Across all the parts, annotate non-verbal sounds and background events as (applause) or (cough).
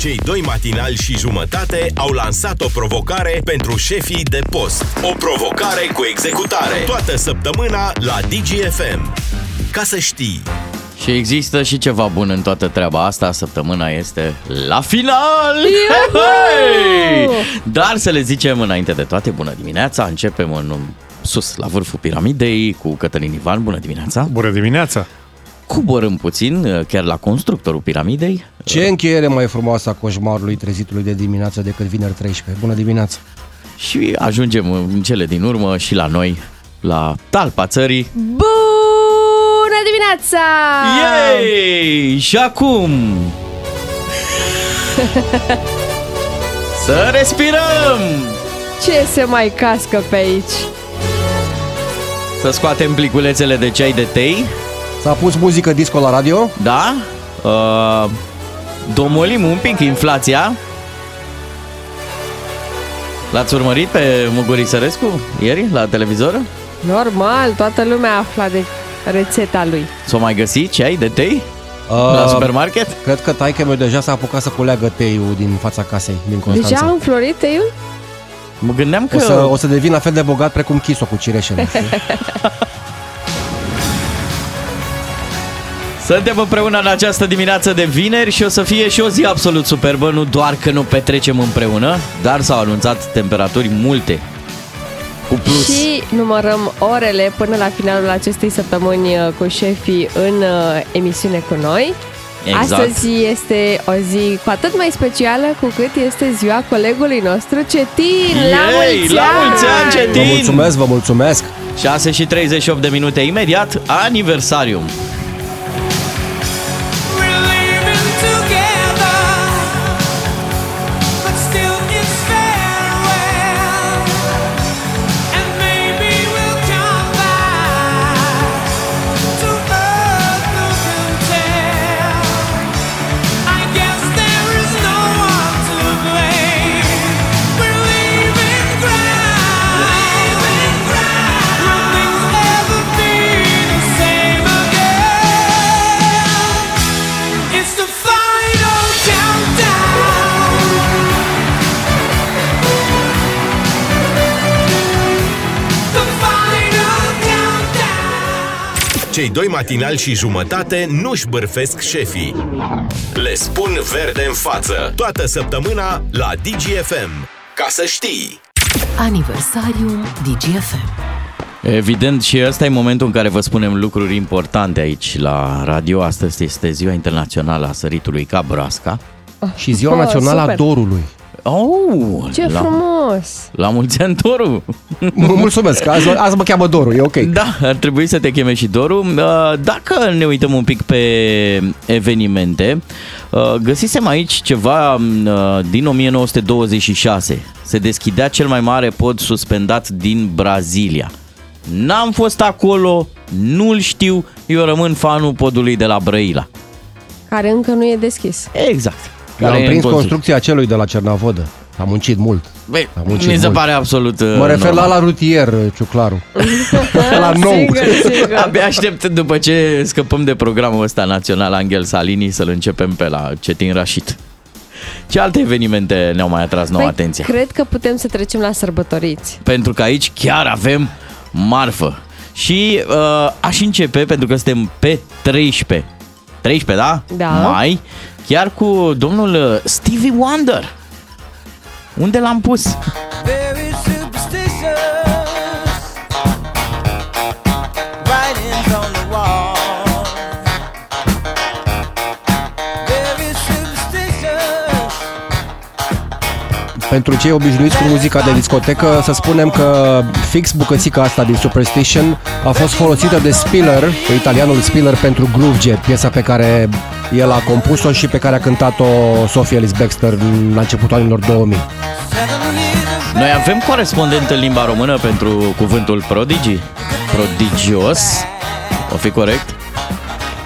Cei doi matinali și jumătate au lansat o provocare pentru șefii de post. O provocare cu executare. Toată săptămâna la DGFM. Ca să știi. Și există și ceva bun în toată treaba asta. Săptămâna este la final! Hei! Dar să le zicem înainte de toate, bună dimineața! Începem în sus, la vârful piramidei, cu Cătălin Ivan. Bună dimineața! Bună dimineața! Coborâm puțin, chiar la constructorul piramidei. Ce încheiere mai frumoasă a coșmarului trezitului de dimineață decât vineri 13. Bună dimineața! Și ajungem în cele din urmă și la noi, la talpa țării. Bună dimineața! Yay! Și acum... (laughs) Să respirăm! Ce se mai cască pe aici? Să scoatem pliculețele de ceai de tei. S-a pus muzică disco la radio? Da. Uh, domolim un pic inflația. L-ați urmărit pe Muguri Sărescu ieri la televizor? Normal, toată lumea afla de rețeta lui. S-o mai găsit ceai de tei? Uh, La supermarket? Cred că taică meu deja s-a apucat să culeagă teiul din fața casei, din Constanța. Deja a înflorit teiul? Mă gândeam că... O să, o să devină fel de bogat precum Chiso cu cireșele. (laughs) Suntem împreună în această dimineață de vineri și o să fie și o zi absolut superbă, nu doar că nu petrecem împreună, dar s-au anunțat temperaturi multe. Cu plus. Și numărăm orele până la finalul acestei săptămâni uh, cu șefii în uh, emisiune cu noi. Exact. Astăzi este o zi cu atât mai specială cu cât este ziua colegului nostru Cetin. la Yay, mulți la mulți ani, Cetin! Vă mulțumesc, vă mulțumesc! 6 și 38 de minute imediat, aniversarium. Cei doi matinali și jumătate nu-și bârfesc șefii. Le spun verde în față. Toată săptămâna la DGFM. Ca să știi. Aniversariul DGFM. Evident și ăsta e momentul în care vă spunem lucruri importante aici la radio. Astăzi este ziua internațională a săritului ca broasca. Și ziua Oh, națională a super. dorului. Oh, Ce la, frumos! La mulți ani, Doru! Mă mulțumesc, azi, azi mă cheamă Doru, e ok. Da, ar trebui să te cheme și Doru. Uh, Dacă ne uităm un pic pe evenimente, uh, găsisem aici ceva uh, din 1926. Se deschidea cel mai mare pod suspendat din Brazilia. N-am fost acolo, nu-l știu, eu rămân fanul podului de la Brăila. Care încă nu e deschis. Exact. Eu Care am e prins în construcția celui de la Cernavodă. Am muncit mult. Băi, Am muncit mi se mult. pare absolut uh, Mă refer la normal. la rutier, Ciuclaru. (laughs) la nou. Sigur, sigur. (laughs) Abia aștept după ce scăpăm de programul ăsta național Angel Salini să-l începem pe la Cetin Rașit. Ce alte evenimente ne-au mai atras nouă Păi, atenția? cred că putem să trecem la sărbătoriți. Pentru că aici chiar avem marfă. Și uh, aș începe, pentru că suntem pe 13. 13, da? Da. Mai. Chiar cu domnul uh, Stevie Wonder. Unde l-am pus? Very superstitious. Writings on the wall. Very superstitious. Pentru cei obișnuiți cu muzica de discotecă, să spunem că fix bucățica asta din Superstition a fost folosită de Spiller, italianul Spiller, pentru Groove Jet, piesa pe care el a compus-o și pe care a cântat-o Sophie Ellis Baxter în- la începutul anilor 2000. Noi avem corespondent în limba română pentru cuvântul prodigy? Prodigios? O fi corect?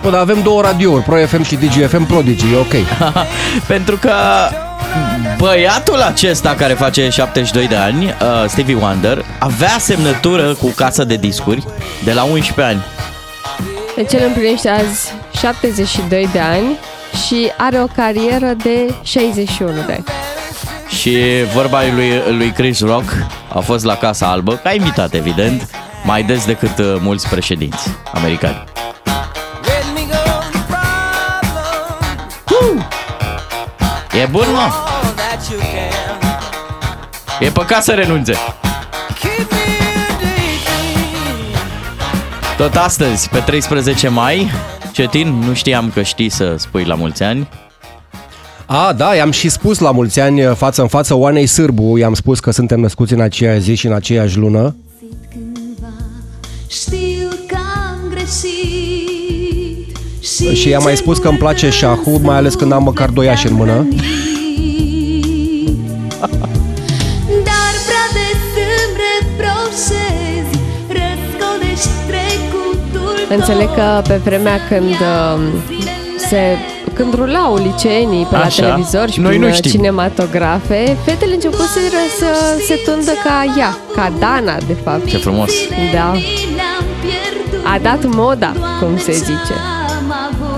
Bă, dar avem două radiouri, Pro FM și DGFM Prodigy, e ok. (laughs) Pentru că băiatul acesta care face 72 de ani, uh, Stevie Wonder, avea semnătură cu casă de discuri de la 11 ani. Deci el împlinește azi 72 de ani și are o carieră de 61 de ani. Și vorba lui, lui Chris Rock a fost la Casa Albă, ca invitat evident, mai des decât uh, mulți președinți americani. Let me go the problem. E bun, mă? All that you can. E păcat să renunțe. Keep me in daydream. Tot astăzi, pe 13 mai, Cetin, nu știam că știi să spui la mulți ani. A, da, i-am și spus la mulți ani față în față Oanei Sârbu, i-am spus că suntem născuți în aceeași zi și în aceeași lună. Știu că am greșit Și i-am mai spus că îmi place șahul, mai ales când am măcar doi ași în mână. Înțeleg că pe vremea când uh, se când rulau liceenii pe la Așa. televizor și Noi prin nu uh, știm. cinematografe, fetele începuseră să se tundă ca ea, ca Dana, de fapt. Ce frumos! Da. L-am pierdut A dat moda, cum se zice. Am avut.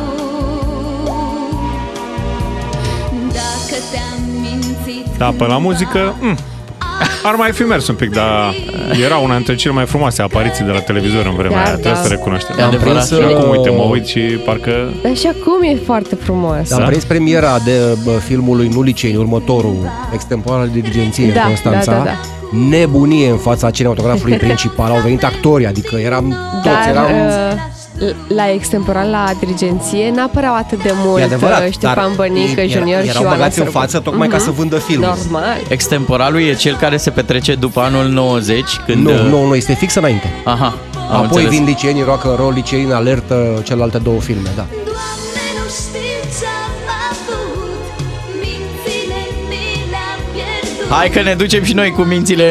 Dacă te-am mințit Da, pe la muzică, mm, ar mai fi mers un pic, dar era una dintre cele mai frumoase apariții de la televizor în vremea Da, aia, da. trebuie să recunoaștem. E adevărat. Și acum, uite, mă uh, uit și parcă... Dar și acum e foarte frumos. Am prins premiera de bă, filmului Nu Liceeni, următorul, extemporal de dirigenție Da, în Constanța. da, da, da. Nebunie în fața cinematografului principal. Au venit actorii, adică eram toți, Dar eram... uh, la extemporal la dirigenție n-apăreau atât de mult E adevărat, uh, Ștefan dar Bănică, era- Junior și erau Ioana băgați în Sârbu. față tocmai ca să vândă filmul. Normal. Extemporalul e cel care se petrece după anul 90, când... Nu, uh, nu, nu, este fix înainte. Aha, am Apoi înțeles. vin liceenii, rock and roll, liceenii în alertă, celelalte două filme, da. Doamne, nu știu ce-am avut Mințile mi le-am pierdut Hai că ne ducem și noi cu mințile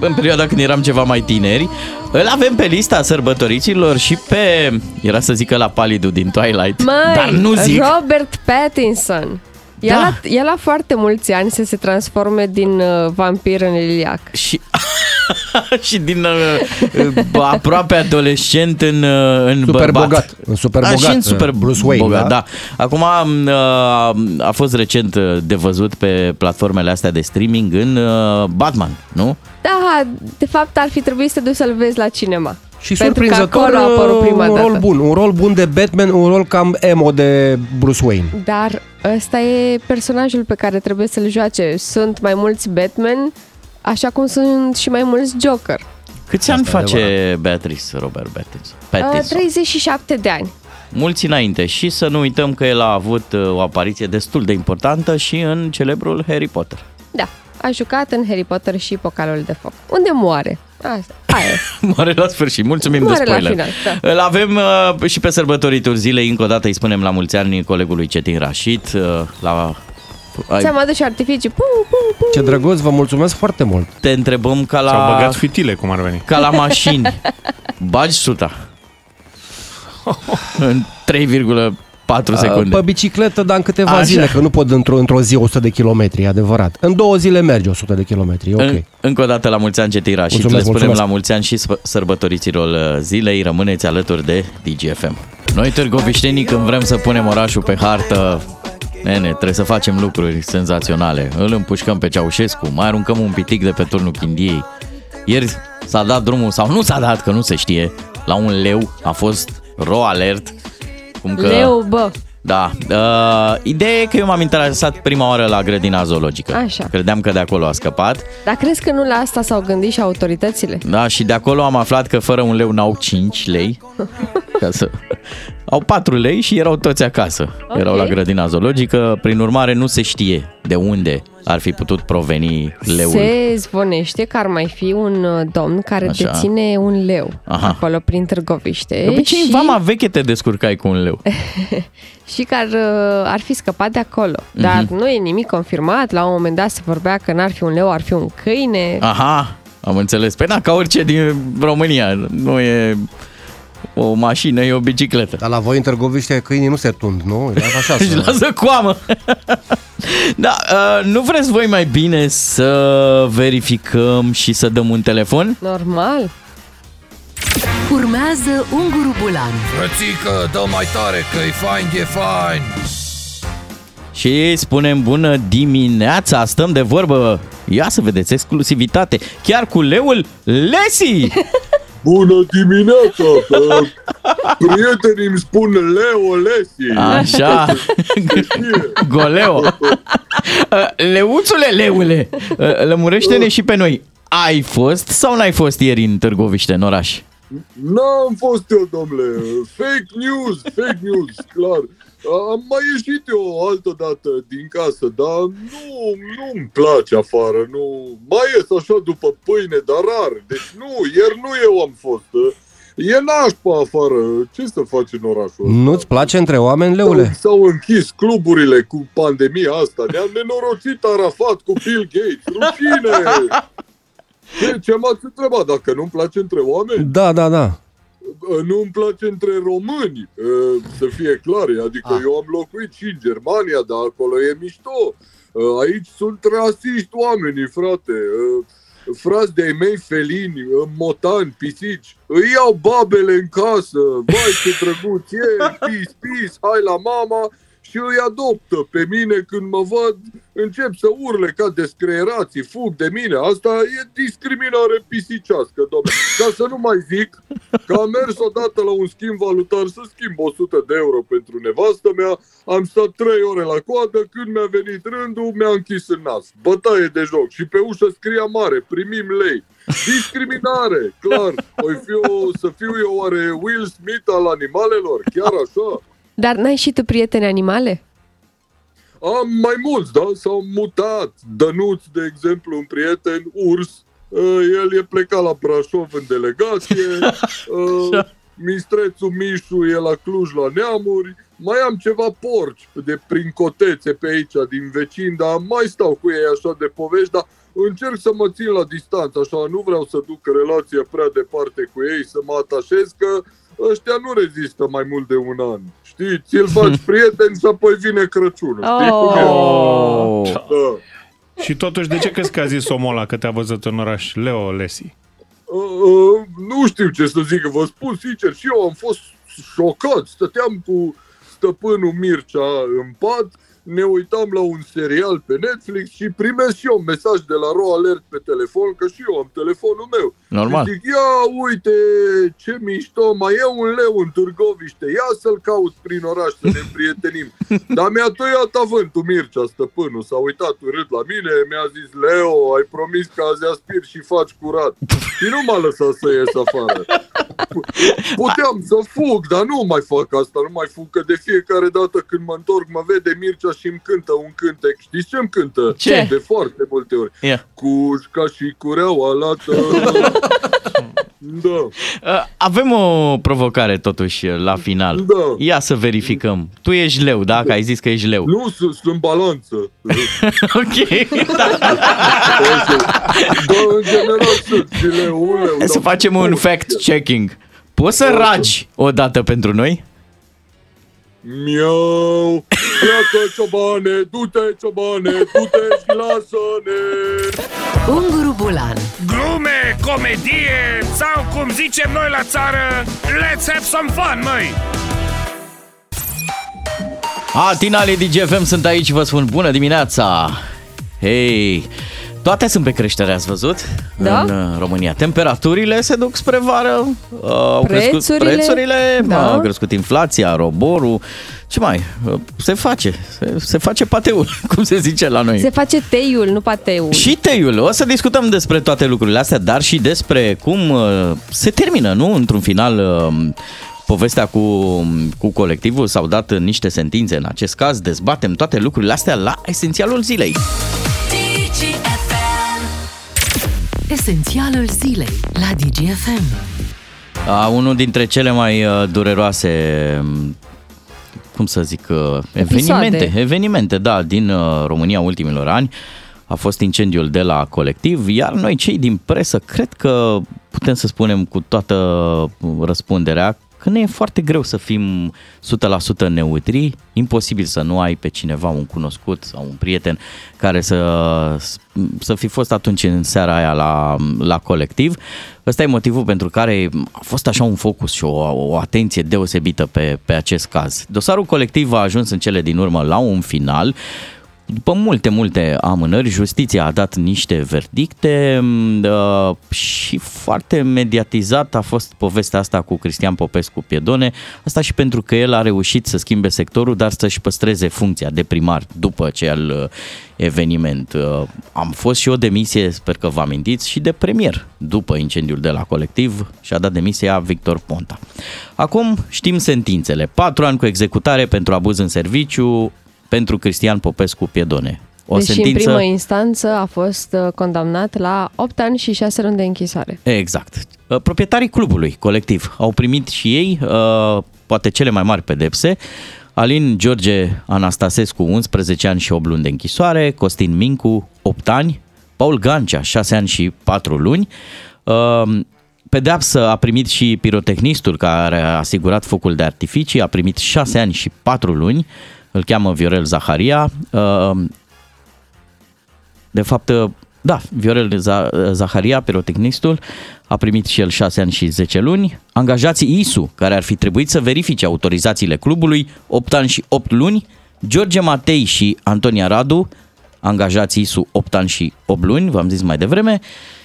în perioada când eram ceva mai tineri. Îl avem pe lista sărbătoriților și pe, era să zică la palidul din Twilight, Măi, dar nu zic. Robert Pattinson. El, Da. a, el a foarte mulți ani să se transforme din uh, vampir în liliac. Și, (laughs) (laughs) și din uh, aproape adolescent în, uh, în Super bărbat. bogat, în super Da, bogat, și în super Bruce Wayne, bogat, da? da. Acum uh, a fost recent uh, de văzut pe platformele astea de streaming în uh, Batman, nu? Da, de fapt ar fi trebuit să te duci să-l vezi la cinema. Și Pentru că surprinzător, acolo a apărut prima un dată. rol bun, un rol bun de Batman, un rol cam emo de Bruce Wayne. Dar ăsta e personajul pe care trebuie să-l joace. Sunt mai mulți Batman, așa cum sunt și mai mulți Joker. Câți ani e face Beatrice Robert Pattinson? Uh, Pattinson. 37 de ani. Mulți înainte și să nu uităm că el a avut uh, o apariție destul de importantă și în celebrul Harry Potter. Da, a jucat în Harry Potter și Pocalul de Foc. Unde moare? Asta, aia e. (laughs) Moare la sfârșit, mulțumim Moare de la spoiler. final, da. Îl avem uh, și pe sărbătoritul zilei, încă o dată îi spunem la mulți ani colegului Cetin Rașit, uh, la... Ai, Ți-am adus și artificii. Pu, pu, pu. Ce drăguț, vă mulțumesc foarte mult. te întrebăm ca S-au la, băgat fitile, cum ar veni. ca la mașini. Bagi suta. (laughs) în 3,4 secunde. Pe bicicletă, dar în câteva Așa. zile, că nu pot într-o, într-o zi 100 de kilometri, e adevărat. În două zile merge 100 de kilometri, e ok. În, încă o dată la mulți ani Cetin Rașit, Mulțumesc, le spunem mulțumesc. la mulți ani și sp- sărbătoriților uh, zilei, rămâneți alături de DGFM. Noi târgoviștenii când vrem să punem orașul pe hartă, nene, trebuie să facem lucruri senzaționale. Îl împușcăm pe Ceaușescu, mai aruncăm un pitic de pe turnul Chindiei. Ieri s-a dat drumul, sau nu s-a dat, că nu se știe, la un leu, a fost ro alert. Cum că... Leu, bă. Da. Uh, ideea e că eu m-am interesat prima oară la grădina zoologică. Așa. Credeam că de acolo a scăpat. Dar crezi că nu la asta s-au gândit și autoritățile? Da, și de acolo am aflat că fără un leu n-au 5 lei. (laughs) Ca să... Au 4 lei și erau toți acasă. Ok. Erau la grădina zoologică. Prin urmare, nu se știe de unde ar fi putut proveni leul. Se zvonește că ar mai fi un uh, domn care Așa. deține un leu Aha. acolo prin Târgoviște De obicei, și, în vama veche te descurcai cu un leu. (laughs) și că ar, uh, ar fi scăpat de acolo. Dar Mhm. nu e nimic confirmat. La un moment dat se vorbea că n-ar fi un leu, ar fi un câine. Aha, am înțeles. Păi na, ca orice din România. Nu e o mașină, e o bicicletă. Dar la voi în Târgoviște câinii nu se tund, nu? E așa (laughs) Își să... lasă coamă. (laughs) da, uh, nu vreți voi mai bine să verificăm și să dăm un telefon? Normal. Urmează Unguru Bulan Frățică, dă mai tare că e fain, e fain și spunem bună dimineața, stăm de vorbă. Ia să vedeți, exclusivitate, chiar cu leul Lesi. (laughs) Bună dimineața! Că prietenii îmi spun Leo Lesi. Așa, goleo. (laughs) Leuțule, leule, lămurește-ne și pe noi. Ai fost sau n-ai fost ieri în Târgoviște, în oraș? N-am fost eu, domnule. Fake news, fake news, clar. Am mai ieșit eu o altă dată din casă, dar nu, nu-mi place afară. Nu. Mai ies așa după pâine, dar rar. Deci nu, ieri nu eu am fost. E nașpa afară. Ce să faci în orașul ăsta? Nu-ți place între oameni, leule? S-au închis cluburile cu pandemia asta. Ne-am nenorocit Arafat cu Bill Gates. Rușine! (laughs) Ce, ce m-ați întrebat? Dacă nu-mi place între oameni? Da, da, da. Nu îmi place între români, uh, să fie clar. Adică Ah. eu am locuit și în Germania, dar acolo e mișto. Uh, Aici sunt rasiști oamenii, frate. Uh, Frați de-ai mei felini, uh, motani, pisici, îi iau babele în casă, vai ce drăguț e, pis, pis, hai la mama și îi adoptă pe mine când mă văd, încep să urle ca descreierații, fug de mine. Asta e discriminare pisicească, domnule. Ca să nu mai zic că am mers odată la un schimb valutar să schimb 100 de euro pentru nevastă mea, am stat 3 ore la coadă, când mi-a venit rândul, mi-a închis în nas. Bătaie de joc și pe ușă scria mare, primim lei. Discriminare, clar. Oi fi o, să fiu eu oare Will Smith al animalelor? Chiar așa? Dar n-ai și tu prieteni animale? Am mai mulți, da? S-au mutat. Dănuț, de exemplu, un prieten, urs, uh, el e plecat la Brașov în delegație, (laughs) uh, Mistrețul Mișu e la Cluj la Neamuri, mai am ceva porci de prin cotețe pe aici, din vecini, dar mai stau cu ei așa de povești, dar încerc să mă țin la distanță, așa, nu vreau să duc relația prea departe cu ei, să mă atașez, că ăștia nu rezistă mai mult de un an. Știți, ți-l faci (laughs) prieten și apoi vine Crăciunul. Știi cum e? Oh. Da. Și totuși, de ce crezi că a zis omul ăla că te-a văzut în oraș? Leo Lesi. Uh, uh, nu știu ce să zic, vă spun sincer, și eu am fost șocat. Stăteam cu stăpânul Mircea în pat, ne uitam la un serial pe Netflix și primesc și eu un mesaj de la Ro Alert pe telefon, că și eu am telefonul meu. Normal. Și zic, ia uite ce mișto, mai e un leu în Târgoviște, ia să-l caut prin oraș să ne împrietenim. (laughs) Dar mi-a tăiat avântul Mircea, stăpânul, s-a uitat urât la mine, mi-a zis, Leo, ai promis că azi aspiri și faci curat. Și nu m-a lăsat să ies afară. Puteam să fug, dar nu mai fac asta, nu mai fug, că de fiecare dată când mă întorc mă vede Mircea și îmi cântă un cântec. Știți ce îmi cântă? Ce? De foarte multe ori. Ia. Cușca și cureaua lată. (laughs) Da. Uh, Avem o provocare totuși la final. Da. Ia să verificăm. Tu ești leu, da? Că ai zis că ești leu. Nu, sunt, sunt balanță. (laughs) ok. Da, în general sunt și leu, un leu. Hai să dar- facem un fact-checking. Poți să ragi o dată pentru noi? Miau, pleacă ciobane, du-te ciobane, du-te și lasă-ne. Unguru Bulan Glume, comedie sau cum zicem noi la țară, let's have some fun, măi! Atinale DGFM sunt aici, vă spun bună dimineața! Hei! Toate sunt pe creștere, ați văzut? Da. În uh, România. Temperaturile se duc spre vară, uh, au crescut Prețurile, prețurile, da. a crescut inflația, roborul. Ce mai? Uh, Se face, se, se face pateul, (laughs) cum se zice la noi. Se face teiul, nu pateul. Și teiul. O să discutăm despre toate lucrurile astea, dar și despre cum uh, se termină, nu? Într-un final, uh, povestea cu, cu colectivul. S-au dat niște sentințe în acest caz. Dezbatem toate lucrurile astea la esențialul zilei. Esențialul zilei la DGFM A, unul dintre cele mai uh, dureroase um, cum să zic, uh, evenimente, Episoade. evenimente, da, din uh, România ultimilor ani a fost incendiul de la colectiv, iar noi cei din presă cred că putem să spunem cu toată răspunderea că ne e foarte greu să fim 100% neutri, imposibil să nu ai pe cineva, un cunoscut sau un prieten care să, să fi fost atunci în seara aia la, la colectiv. Ăsta e motivul pentru care a fost așa un focus și o, o atenție deosebită pe, pe acest caz. Dosarul colectiv a ajuns în cele din urmă la un final. După multe, multe amânări, justiția a dat niște verdicte uh, și foarte mediatizat a fost povestea asta cu Cristian Popescu Piedone. Asta și pentru că el a reușit să schimbe sectorul, dar să-și păstreze funcția de primar după acel uh, eveniment. Uh, am fost și o demisie, sper că vă amintiți, și de premier după incendiul de la colectiv și a dat demisia Victor Ponta. Acum știm sentințele. Patru ani cu executare pentru abuz în serviciu, pentru Cristian Popescu Piedone. O Deși sentință... în primă instanță a fost uh, condamnat la 8 ani și 6 luni de închisoare. Exact. Uh, Proprietarii clubului colectiv au primit și ei uh, poate cele mai mari pedepse. Alin George Anastasescu, 11 ani și 8 luni de închisoare, Costin Mincu, 8 ani, Paul Gancea, 6 ani și 4 luni. Uh, Pedeapsă a primit și pirotehnistul care a asigurat focul de artificii, a primit 6 ani și 4 luni, îl cheamă Viorel Zaharia. Uh, De fapt, uh, da, Viorel Za- Zaharia, pirotehnistul, a primit și el 6 ani și 10 luni. Angajații ISU, care ar fi trebuit să verifice autorizațiile clubului, 8 ani și 8 luni. George Matei și Antonia Radu, angajații ISU 8 ani și 8 luni, v-am zis mai devreme.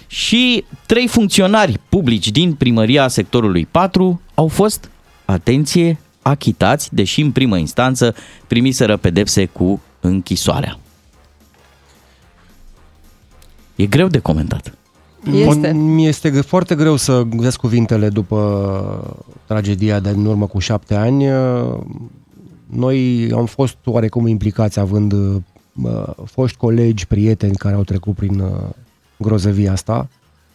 Și trei funcționari publici din primăria sectorului 4 au fost, atenție, achitați, deși în primă instanță primiseră pedepse cu închisoarea. E greu de comentat. Este. Mi este g- foarte greu să găsesc cuvintele după tragedia de în urmă cu șapte ani. Noi am fost oarecum implicați având uh, foști colegi, prieteni care au trecut prin uh, grozăvia asta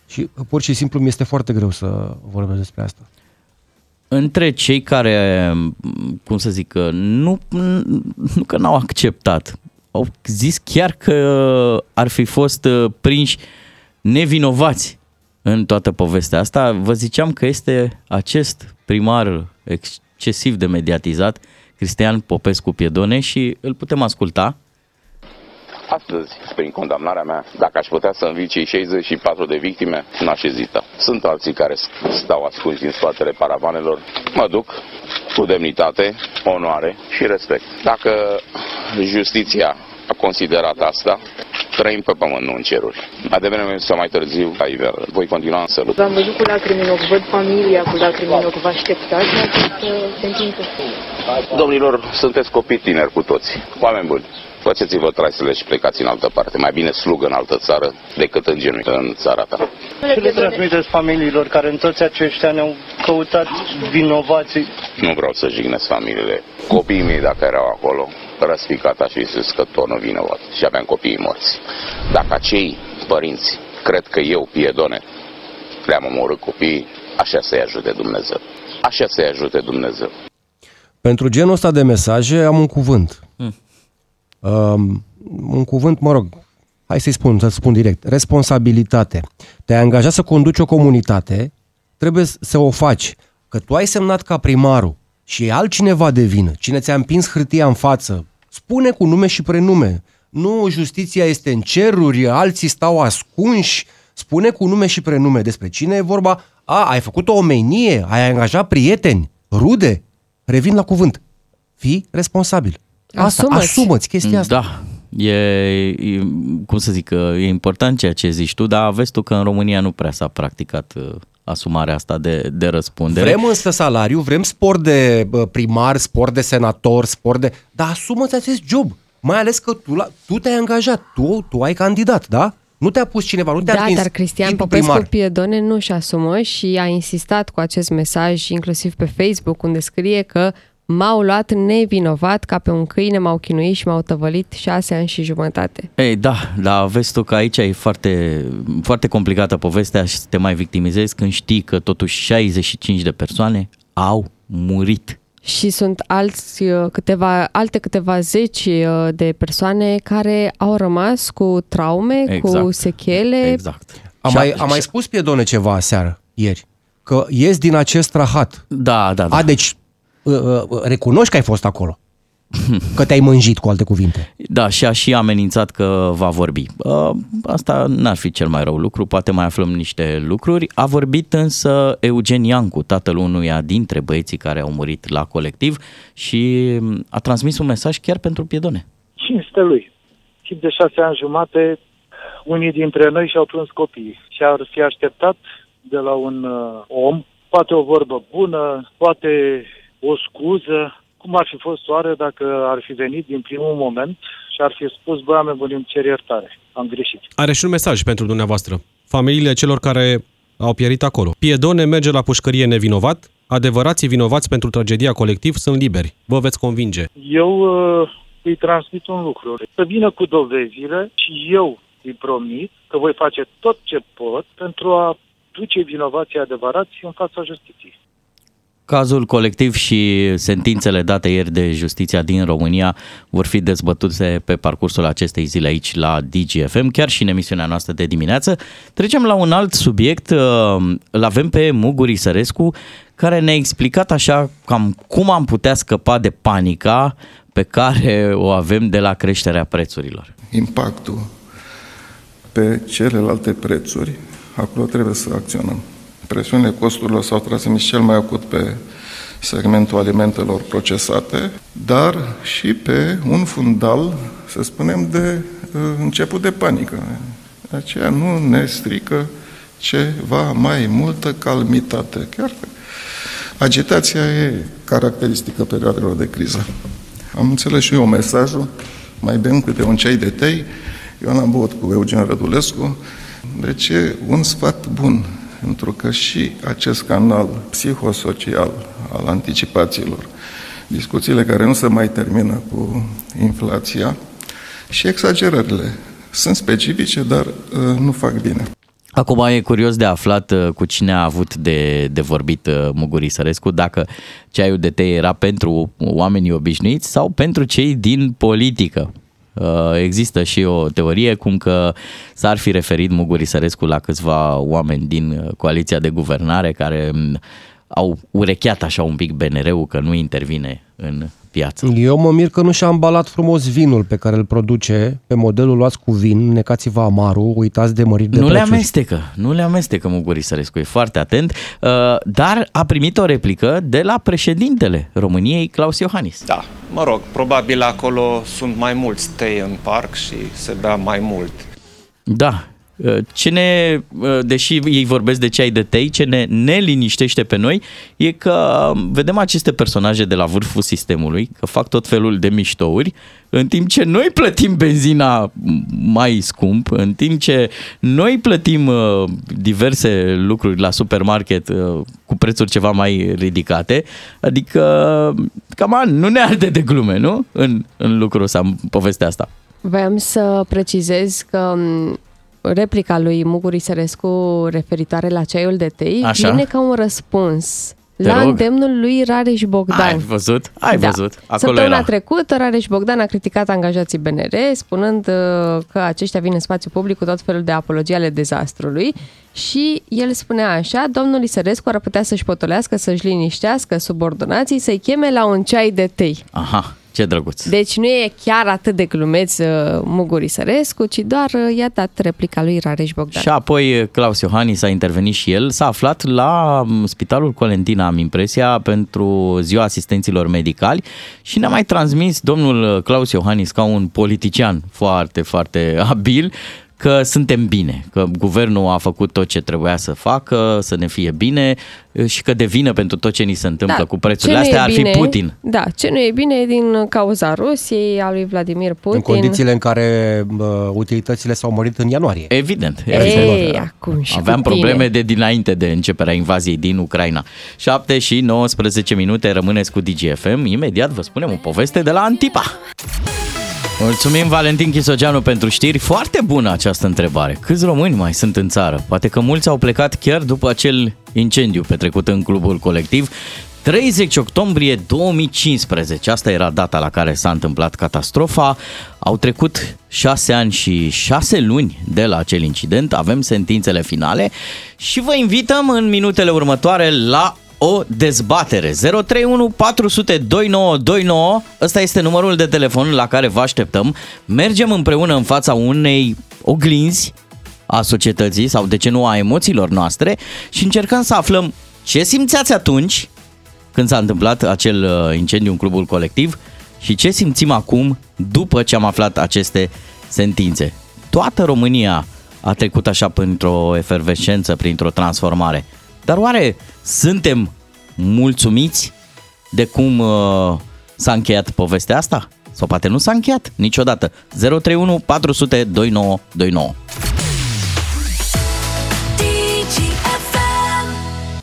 și uh, pur și simplu mi este foarte greu să vorbesc despre asta. Între cei care, cum să zic, nu, nu că n-au acceptat, au zis chiar că ar fi fost uh, prinși nevinovați în toată povestea asta. Vă ziceam că este acest primar excesiv de mediatizat, Cristian Popescu Piedone și îl putem asculta. Astăzi, prin condamnarea mea, dacă aș putea să învii cei 64 de victime, n-aș ezita. Sunt alții care stau ascunși în spatele paravanelor. Mă duc cu demnitate, onoare și respect. Dacă justiția a considerat asta, trăim pe pământ, nu în ceruri. Mai devreme sau mai târziu, ai voi continua să lupt. V-am văzut cu lacrimi în ochi, văd familia cu lacrimi în ochi. Vă așteptați la această sentință? Domnilor, sunteți copii tineri cu toți, oameni buni. Faceți-vă traisele și plecați în altă parte. Mai bine slugă în altă țară decât în genunchi în țara ta. Ce le transmiteți familiilor care în toți acești ani au căutat vinovații? Nu vreau să jignesc familiile. Copiii mei, dacă erau acolo, răspicat aș fi zis că tot nu vinovat și aveam copiii morți. Dacă acei părinți cred că eu, Piedone, le-am omorât copiii, așa să-i ajute Dumnezeu. Așa să-i ajute Dumnezeu. Pentru genul ăsta de mesaje am un cuvânt. Mm. Um, un cuvânt, mă rog, hai să-i spun, să spun direct, responsabilitate. Te-ai angajat să conduci o comunitate, trebuie să o faci. Că tu ai semnat ca primarul și e altcineva de vină, cine ți-a împins hârtia în față, spune cu nume și prenume. Nu, justiția este în ceruri, alții stau ascunși, spune cu nume și prenume despre cine e vorba. A, ai făcut o omenie, ai angajat prieteni, rude. Revin la cuvânt. Fii responsabil. Asta, Asumă-ți. asumă-ți chestia asta. Da, e, e, cum să zic, e important ceea ce zici tu, dar vezi tu că în România nu prea s-a practicat uh, asumarea asta de, de răspundere. Vrem însă salariu, vrem spor de bă, primar, spor de senator, spor de... Dar asumă-ți acest job. Mai ales că tu, la, tu te-ai angajat, tu, tu ai candidat, da? Nu te-a pus cineva, nu te-a Da, prins dar Cristian tipul Popescu primar. Piedone nu și asumă și a insistat cu acest mesaj, inclusiv pe Facebook, unde scrie că m-au luat nevinovat ca pe un câine, m-au chinuit și m-au tăvălit șase ani și jumătate. Ei, da, dar vezi tu că aici e foarte, foarte complicată povestea și să te mai victimizezi când știi că totuși 65 de persoane au murit. Și sunt alți uh, câteva, alte câteva zeci uh, de persoane care au rămas cu traume, cu Exact. sechele. Exact. Am Și- mai, am mai spus Piedone ceva aseară, ieri. că ies din acest rahat. Da, da, da. A, deci uh, uh, recunoști că ai fost acolo. Că te-ai mânjit, cu alte cuvinte. Da, și a și amenințat că va vorbi. Uh, Asta n-ar fi cel mai rău lucru, poate mai aflăm niște lucruri. A vorbit însă Eugen Iancu, tatăl unuia dintre băieții care au murit la colectiv și a transmis un mesaj chiar pentru Piedone. cinste lui. Timp de șase ani jumate, unii dintre noi și-au plâns copiii și ar fi așteptat de la un uh, om poate o vorbă bună, poate o scuză, cum ar fi fost oare dacă ar fi venit din primul moment și ar fi spus, băi, oameni buni, îmi cer iertare, am greșit. Are și un mesaj pentru dumneavoastră. Familiile celor care au pierit acolo. Piedone merge la pușcărie nevinovat, adevărații vinovați pentru tragedia colectiv sunt liberi. Vă veți convinge. Eu uh, îi transmit un lucru, să vină cu dovezile și eu îi promit că voi face tot ce pot pentru a duce vinovații adevărați în fața justiției. Cazul colectiv și sentințele date ieri de justiția din România vor fi dezbătute pe parcursul acestei zile aici la DGFM, chiar și în emisiunea noastră de dimineață. Trecem la un alt subiect, uh, îl avem pe Muguri Sărescu, care ne-a explicat așa cam cum am putea scăpa de panica pe care o avem de la creșterea prețurilor. impactul pe celelalte prețuri, acolo trebuie să acționăm. Presiunile costurilor s-au transmis cel mai acut pe segmentul alimentelor procesate, dar și pe un fundal, să spunem, de uh, început de panică. De aceea nu ne strică ceva mai multă calmitate. Chiar că agitația e caracteristică perioadelor de criză. Am înțeles și eu mesajul, mai bem câte un ceai de tei, eu l-am băut cu Eugen Rădulescu, deci e un sfat bun, pentru că și acest canal psihosocial al anticipațiilor, discuțiile care nu se mai termină cu inflația și exagerările sunt specifice, dar uh, nu fac bine. Acum e curios de aflat uh, cu cine a avut de, de vorbit uh, Muguri Sărescu, dacă ceaiul de tei era pentru oamenii obișnuiți sau pentru cei din politică. Uh, Există și o teorie cum că s-ar fi referit Muguri Sărescu la câțiva oameni din uh, coaliția de guvernare care m, au urecheat așa un pic BNR-ul că nu intervine în piață. Eu mă mir că nu și-a ambalat frumos vinul pe care îl produce pe modelul luați cu vin, necați-vă amarul, uitați de măriri de nu le prețuri. amestecă, nu le amestecă Muguri Sărescu, e foarte atent, uh, dar a primit o replică de la președintele României, Claus Iohannis. Da, mă rog, probabil acolo sunt mai mulți tei în parc și se bea mai mult. Da. Uh, Ce ne, uh, deși ei vorbesc de ceai de tei, ce ne, ne liniștește pe noi e că um, vedem aceste personaje de la vârful sistemului, că fac tot felul de miștouri, în timp ce noi plătim benzina mai scump, în timp ce noi plătim uh, diverse lucruri la supermarket uh, cu prețuri ceva mai ridicate, adică, cam nu ne arde de glume, nu? În, în lucrul ăsta, în povestea asta. Voiam să precizez că m, replica lui Muguri Sărescu referitoare la ceaiul de tei Așa. vine ca un răspuns Te la rog. îndemnul lui Rareș Bogdan. Ai văzut? Ai Da. văzut? Acolo Săptămâna era. trecută, Rareș Bogdan a criticat angajații BNR, spunând uh, că aceștia vin în spațiu public cu tot felul de apologii ale dezastrului și el spunea așa, domnul Isărescu ar putea să-și potolească, să-și liniștească subordonații, să-i cheme la un ceai de tei. Aha, ce drăguț. Deci nu e chiar atât de glumeț uh, Muguri Sărescu, ci doar uh, i-a dat replica lui Rareș Bogdan. Și apoi Claus Iohannis a intervenit și el. S-a aflat la m, Spitalul Colentina, am impresia, pentru ziua asistenților medicali și ne-a mai transmis domnul Claus Iohannis ca un politician foarte, foarte (laughs) abil că suntem bine, că guvernul a făcut tot ce trebuia să facă, să ne fie bine și că de vină pentru tot ce ni se întâmplă cu prețurile Da. ce nu astea e ar fi bine- Putin. Da, ce nu e bine e din cauza Rusiei, a lui Vladimir Putin. În condițiile în care uh, utilitățile s-au mărit în ianuarie. Evident. Ei, evident. acum și Aveam cu tine. probleme de dinainte de începerea invaziei din Ucraina. 7 și 19 minute rămâneți cu DGFM. Imediat vă spunem o poveste de la Antipa. Mulțumim Valentin Chisogeanu pentru știri. Foarte bună această întrebare. Câți români mai sunt în țară? Poate că mulți au plecat chiar după acel incendiu petrecut în clubul colectiv. 30 octombrie 2015, asta era data la care s-a întâmplat catastrofa. Au trecut 6 ani și 6 luni de la acel incident, avem sentințele finale și vă invităm în minutele următoare la o dezbatere. 031 400 2929, ăsta este numărul de telefon la care vă așteptăm. Mergem împreună în fața unei oglinzi a societății sau de ce nu a emoțiilor noastre și încercăm să aflăm ce simțeați atunci când s-a întâmplat acel uh, incendiu în clubul colectiv și ce simțim acum după ce am aflat aceste sentințe. Toată România a trecut așa printr-o efervescență, printr-o transformare. Dar oare suntem mulțumiți de cum uh, s-a încheiat povestea asta? Sau poate nu s-a încheiat niciodată. 031 400 2929.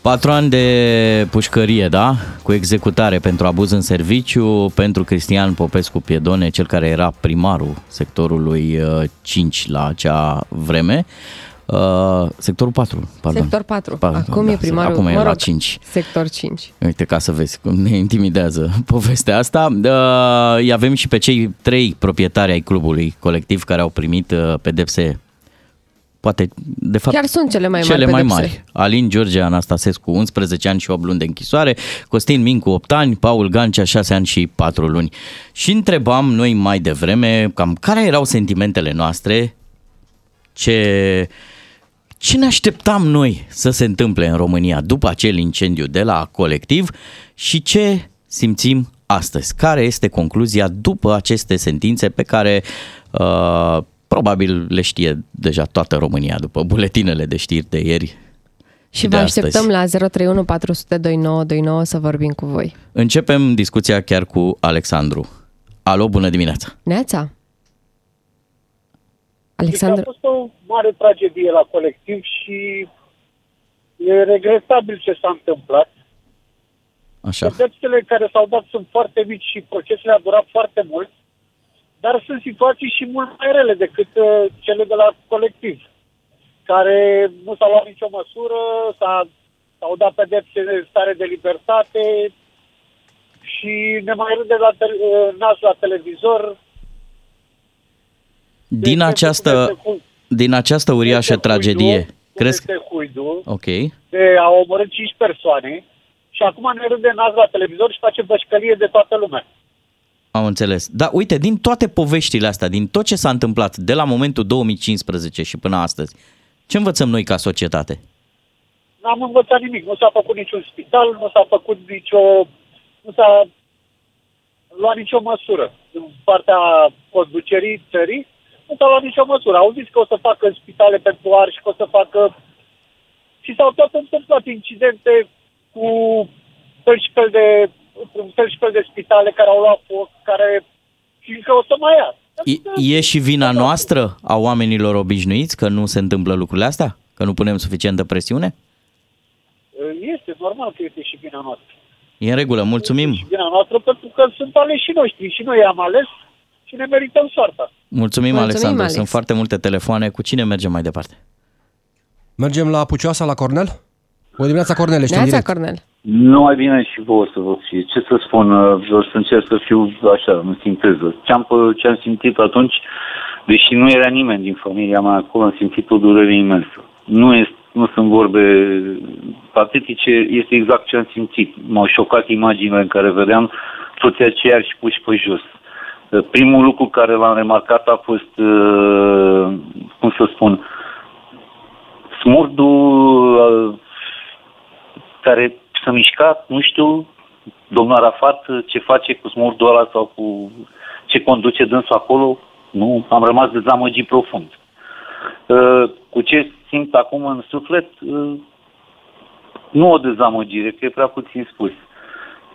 Patru ani de pușcărie, da? Cu executare pentru abuz în serviciu, pentru Cristian Popescu Piedone, cel care era primarul sectorului uh, 5 la acea vreme. Uh, sectorul 4, pardon. Sector 4. Pardon, Acum da, e primarul, Acum e mă la rog, 5. Sector 5. Uite, ca să vezi cum ne intimidează (laughs) povestea asta. Uh, îi avem și pe cei trei proprietari ai clubului colectiv care au primit uh, pedepse poate, de fapt, Chiar sunt cele mai cele mari mai pedepse. mari. Alin George Anastasescu, 11 ani și 8 luni de închisoare, Costin Mincu, 8 ani, Paul Gancea, 6 ani și 4 luni. Și întrebam noi mai devreme cam care erau sentimentele noastre, ce, ce ne așteptam noi să se întâmple în România după acel incendiu de la colectiv și ce simțim astăzi. Care este concluzia după aceste sentințe pe care uh, probabil le știe deja toată România după buletinele de știri de ieri Și de vă astăzi. așteptăm la 031 400 2929 să vorbim cu voi. Începem discuția chiar cu Alexandru. Alo, bună dimineața! Neața? Deci Alexandru? a fost o mare tragedie la colectiv și e regretabil ce s-a întâmplat. Așa. Pedepsele care s-au dat sunt foarte mici și procesele au durat foarte mult, dar sunt situații și mult mai rele decât uh, cele de la colectiv, care nu s-au luat nicio măsură, s-a, s-au dat pedepse de stare de libertate și ne mai râde la te- uh, nas la televizor. Din această, din această uriașă tragedie, crezi Este Huidu, Ok. de a omorât 5 persoane și acum ne râde nas la televizor și face bășcălie de toată lumea. Am înțeles. Dar uite, din toate poveștile astea, din tot ce s-a întâmplat de la momentul 2015 și până astăzi, ce învățăm noi ca societate? N-am învățat nimic. Nu s-a făcut niciun spital, nu s-a făcut nicio... nu s-a luat nicio măsură. Din partea conducerii țării, nu s-a luat nicio măsură. Au zis că o să facă spitale pentru arși, că o să facă... Și s-au tot întâmplat incidente cu fel și fel de, un fel și fel de spitale care au luat foc, care... și încă o să mai ia. E, e și vina noastră a oamenilor obișnuiți că nu se întâmplă lucrurile astea? Că nu punem suficientă presiune? Este normal că este și vina noastră. E în regulă, mulțumim. Și vina noastră pentru că sunt aleși noștri și noi i-am ales și ne merităm soarta. Mulțumim, Mulțumim, Alexandru. Alex. Sunt foarte multe telefoane. Cu cine mergem mai departe? Mergem la Pucioasa, la Cornel? Bună dimineața, Cornel, ești în Neața, direct. Cornel. Nu mai bine și vouă să vă fie. Ce să spun, uh, vreau să încerc să fiu așa, în sinteză. Ce-am, pă- ce-am simțit atunci, deși nu era nimeni din familia mea acolo, am simțit o durere imensă. Nu, este, nu sunt vorbe patetice, este exact ce am simțit. M-au șocat imaginile în care vedeam toți aceiași puși pe jos. Uh, Primul lucru care l-am remarcat a fost, uh, cum să spun, smurdul uh, care s-a mișcat, nu știu, domnul Arafat ce face cu smurdul ăla sau cu ce conduce dânsul acolo, nu, am rămas dezamăgit profund. Uh, Cu ce simt acum în suflet, uh, nu o dezamăgire, că e prea puțin spus.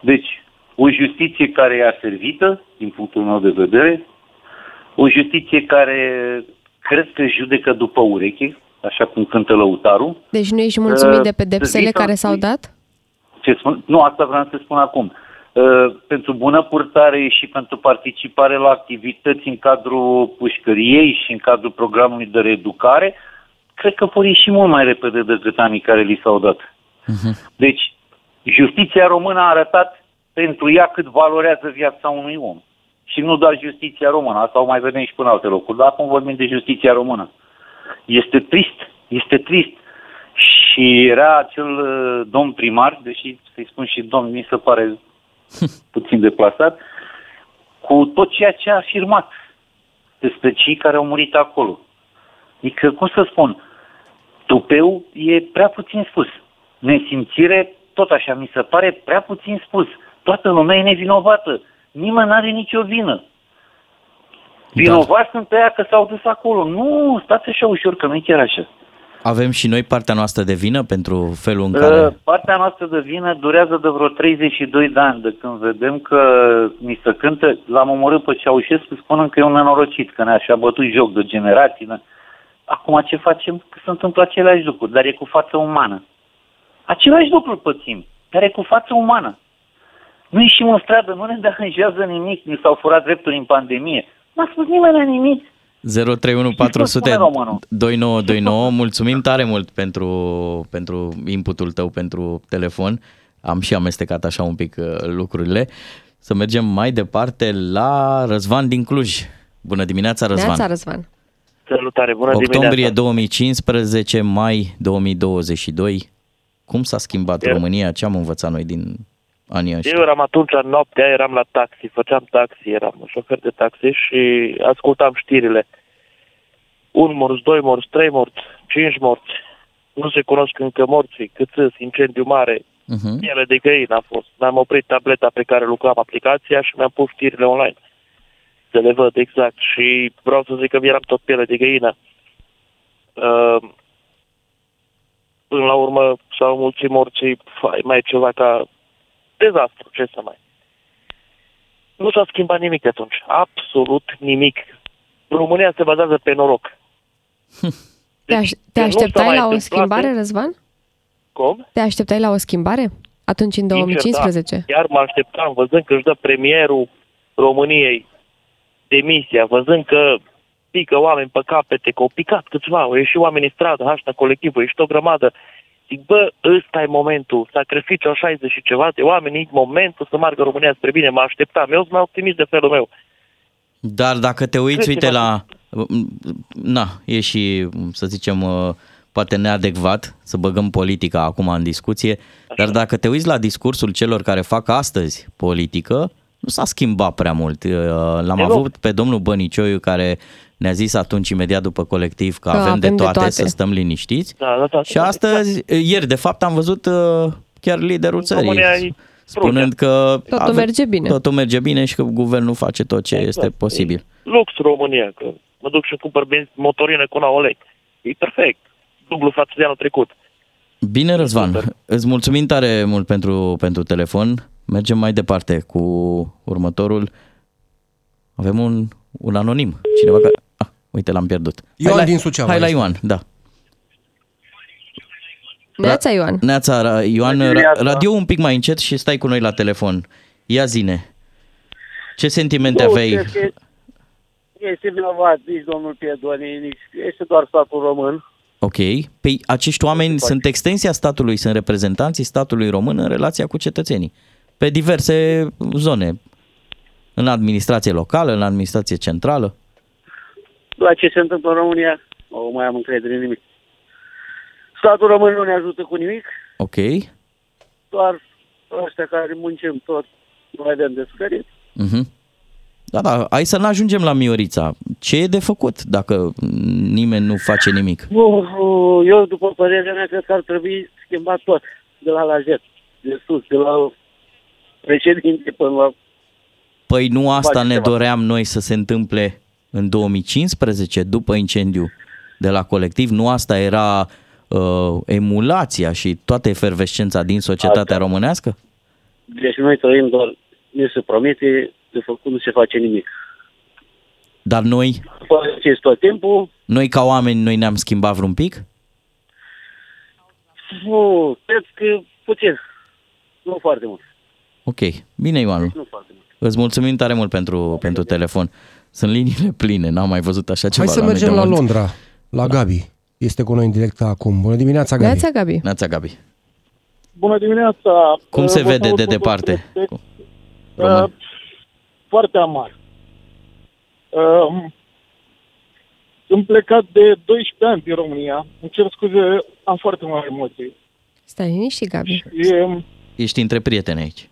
Deci, o justiție care e aservită, din punctul meu de vedere, o justiție care cred că judecă după ureche, așa cum cântă lăutarul, Deci nu ești mulțumit Uh, de pedepsele să zic care că- s-au dat? ce spun? Nu, asta vreau să spun acum. Uh, pentru bună purtare și pentru participare la activități în cadrul pușcăriei și în cadrul programului de reeducare, cred că vor ieși mult mai repede decât anii care li s-au dat. Deci, Justiția română a arătat pentru ea cât valorează viața unui om. Și nu doar justiția română, asta o mai vedem și până alte locuri, dar acum vorbim de justiția română. Este trist, este trist. Și era acel uh, domn primar, deși să-i spun și domn, mi se pare (laughs) puțin deplasat, cu tot ceea ce a afirmat despre cei care au murit acolo. Adică, cum să spun, tupeu e prea puțin spus. Nesimțire, tot așa, mi se pare prea puțin spus. Toată lumea e nevinovată. Nimeni nu are nicio vină. Vinovați sunt pe aia că s-au dus acolo. Nu, stați așa ușor, că nu e chiar așa. Avem și noi partea noastră de vină pentru felul în care... Uh, Partea noastră de vină durează de vreo 32 de ani de când vedem că ni se cântă, l-am omorât pe Ceaușescu spunând că e un nenorocit, că ne-a și-a bătut joc de generații. ne- Acum ce facem? Că se întâmplă aceleași lucruri, dar e cu față umană. Același lucru pățim, dar e cu față umană. Nu ieșim în stradă, nu ne deranjează nimic, ni s-au furat drepturi în pandemie. N-a spus nimeni la nimic. 031 400 spune românul? 2929. Mulțumim tare mult pentru, pentru inputul tău pentru telefon. Am și amestecat așa un pic uh, lucrurile. Să mergem mai departe la Răzvan din Cluj. Bună dimineața, Răzvan. Neața Răzvan. Salutare, bună Octombrie dimineața. 2015, mai 2022. Cum s-a schimbat Eu- România? Ce am învățat noi din anii ăștia? Eu eram atunci în noaptea, eram la taxi, făceam taxi, eram șofer de taxi și ascultam știrile. Un morți, doi morți, trei morți, cinci morți. Nu se cunosc încă morții, cât sunt, incendiu mare, Uh-huh. piele de găină a fost. Mi-am oprit tableta pe care lucram aplicația și mi-am pus știrile online. Să le văd exact. Și vreau să zic că eram tot piele de găină. Uh, până la urmă s-au mulțit morții, fai, mai e ceva ca dezastru, ce să mai. Nu s-a schimbat nimic de atunci. Absolut nimic. România se bazează pe noroc. Te, aș- te că nu s-a așteptai mai la o întâmplat, schimbare, eh? Răzvan? Cum? Te așteptai la o schimbare? Atunci, în 2015? Sincer, da. Chiar mă așteptam, văzând că își dă premierul României demisia, văzând că pică oameni pe capete, că au picat câțiva, au ieșit oameni în stradă, hașta colectivă, au ieșit o grămadă. Zic, bă, ăsta e momentul, sacrificiu 60 și ceva de oameni, e momentul să meargă România spre bine, mă așteptam, eu sunt mai optimist de felul meu. Dar dacă te uiți, Câte uite mai- la... Na, e și, să zicem, uh, poate neadecvat să băgăm politica acum în discuție, dar dacă te uiți la discursul celor care fac astăzi politică, nu s-a schimbat prea mult. Uh, L-am Deloc. avut pe domnul Bănicioiu care ne-a zis atunci imediat după colectiv că, Că avem, de, avem de toate, toate. să stăm liniștiți. Da, da, da, Și astăzi, ieri de fapt, am văzut uh, chiar liderul țării România e spunând că Totul merge bine. totul merge bine și că guvernul face tot ce Exact. este posibil. Lux România, că mă duc și cumpăr benz- motorină cu 9 lei. E perfect. Dublu față de anul trecut. Bine, Răzvan, îți mulțumim tare mult pentru, pentru telefon. Mergem mai departe cu următorul. Avem un, un anonim. Cineva care... Ah, uite, l-am pierdut. Ioan hai la, din Suceava Hai la este. Ioan, da. Neața Ioan. Neața, Ra- Ioan, Bună ra- dimineața. radio un pic mai încet și stai cu noi la telefon. Ia zine. Ce sentimente Nu, aveai? cred că este vinovat nici domnul Piedoni, nici este doar statul român. Ok. Păi acești oameni sunt extensia statului, sunt reprezentanții statului român în relația cu cetățenii. Pe diverse zone. În administrație locală, în administrație centrală. La ce se întâmplă în România, nu mai am încredere în nimic. Statul român nu ne ajută cu nimic, Ok. doar ăștia care muncim tot, nu vedem de suferit. Mhm. Da, da, hai să nu ajungem la Miorița. Ce e de făcut dacă nimeni nu face nimic? Nu, Eu, după părerea mea, cred că ar trebui schimbat tot, de la la Z, de sus, de la președinte până la... Păi nu asta Face ne ceva. doream noi să se întâmple în 2015, după incendiu de la colectiv? Nu asta era uh, emulația și toată efervescența din societatea românească? Deci noi trăim doar, ne se promite, de făcut nu se face nimic. Dar noi, Faceți tot timpul, noi ca oameni, noi ne-am schimbat vreun pic? nu, cred că puțin, nu foarte mult. Ok, bine Ioanu. Nu foarte mult. Îți mulțumim tare mult pentru, pentru telefon. Sunt liniile pline, n-am mai văzut așa ceva Hai să la noi mergem de la mult. Londra, la Gabi. Este cu noi în direct acum. Bună dimineața, Gabi. Neața Gabi. Neața Gabi. bună dimineața. Cum Uh, se vă vede salut de cu tot departe? respect. Român. Uh, foarte amar. Uh, sunt plecat de 12 ani din România. Îmi cer scuze, am foarte mari emoții. Stai liniștit, Gabi. E, Ești între prieteni aici.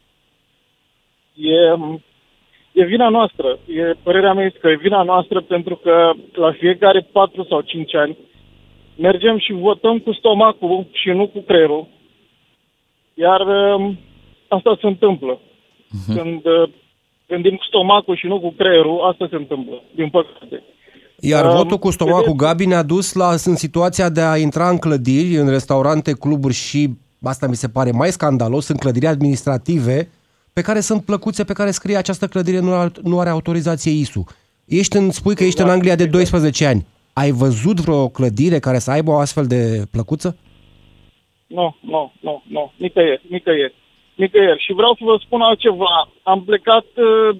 e, e vina noastră. E, părerea mea este că e vina noastră pentru că la fiecare 4 sau 5 ani mergem și votăm cu stomacul și nu cu creierul. Iar um, asta se întâmplă. Mhm. Când uh, gândim cu stomacul și nu cu creierul, asta se întâmplă, din păcate. Iar Um, votul cu stomacul vedeți- Gabi ne-a dus la, în situația de a intra în clădiri, în restaurante, cluburi și, asta mi se pare mai scandalos, în clădiri administrative pe care sunt plăcuțe pe care scrie această clădire nu are, nu are autorizație ISU. Ești în, spui că ești în Anglia de 12 ani. Ai văzut vreo clădire care să aibă o astfel de plăcuță? Nu, nu, nu, nu, nicăieri, nicăieri, nicăieri. Și vreau să vă spun altceva. Am plecat uh, uh,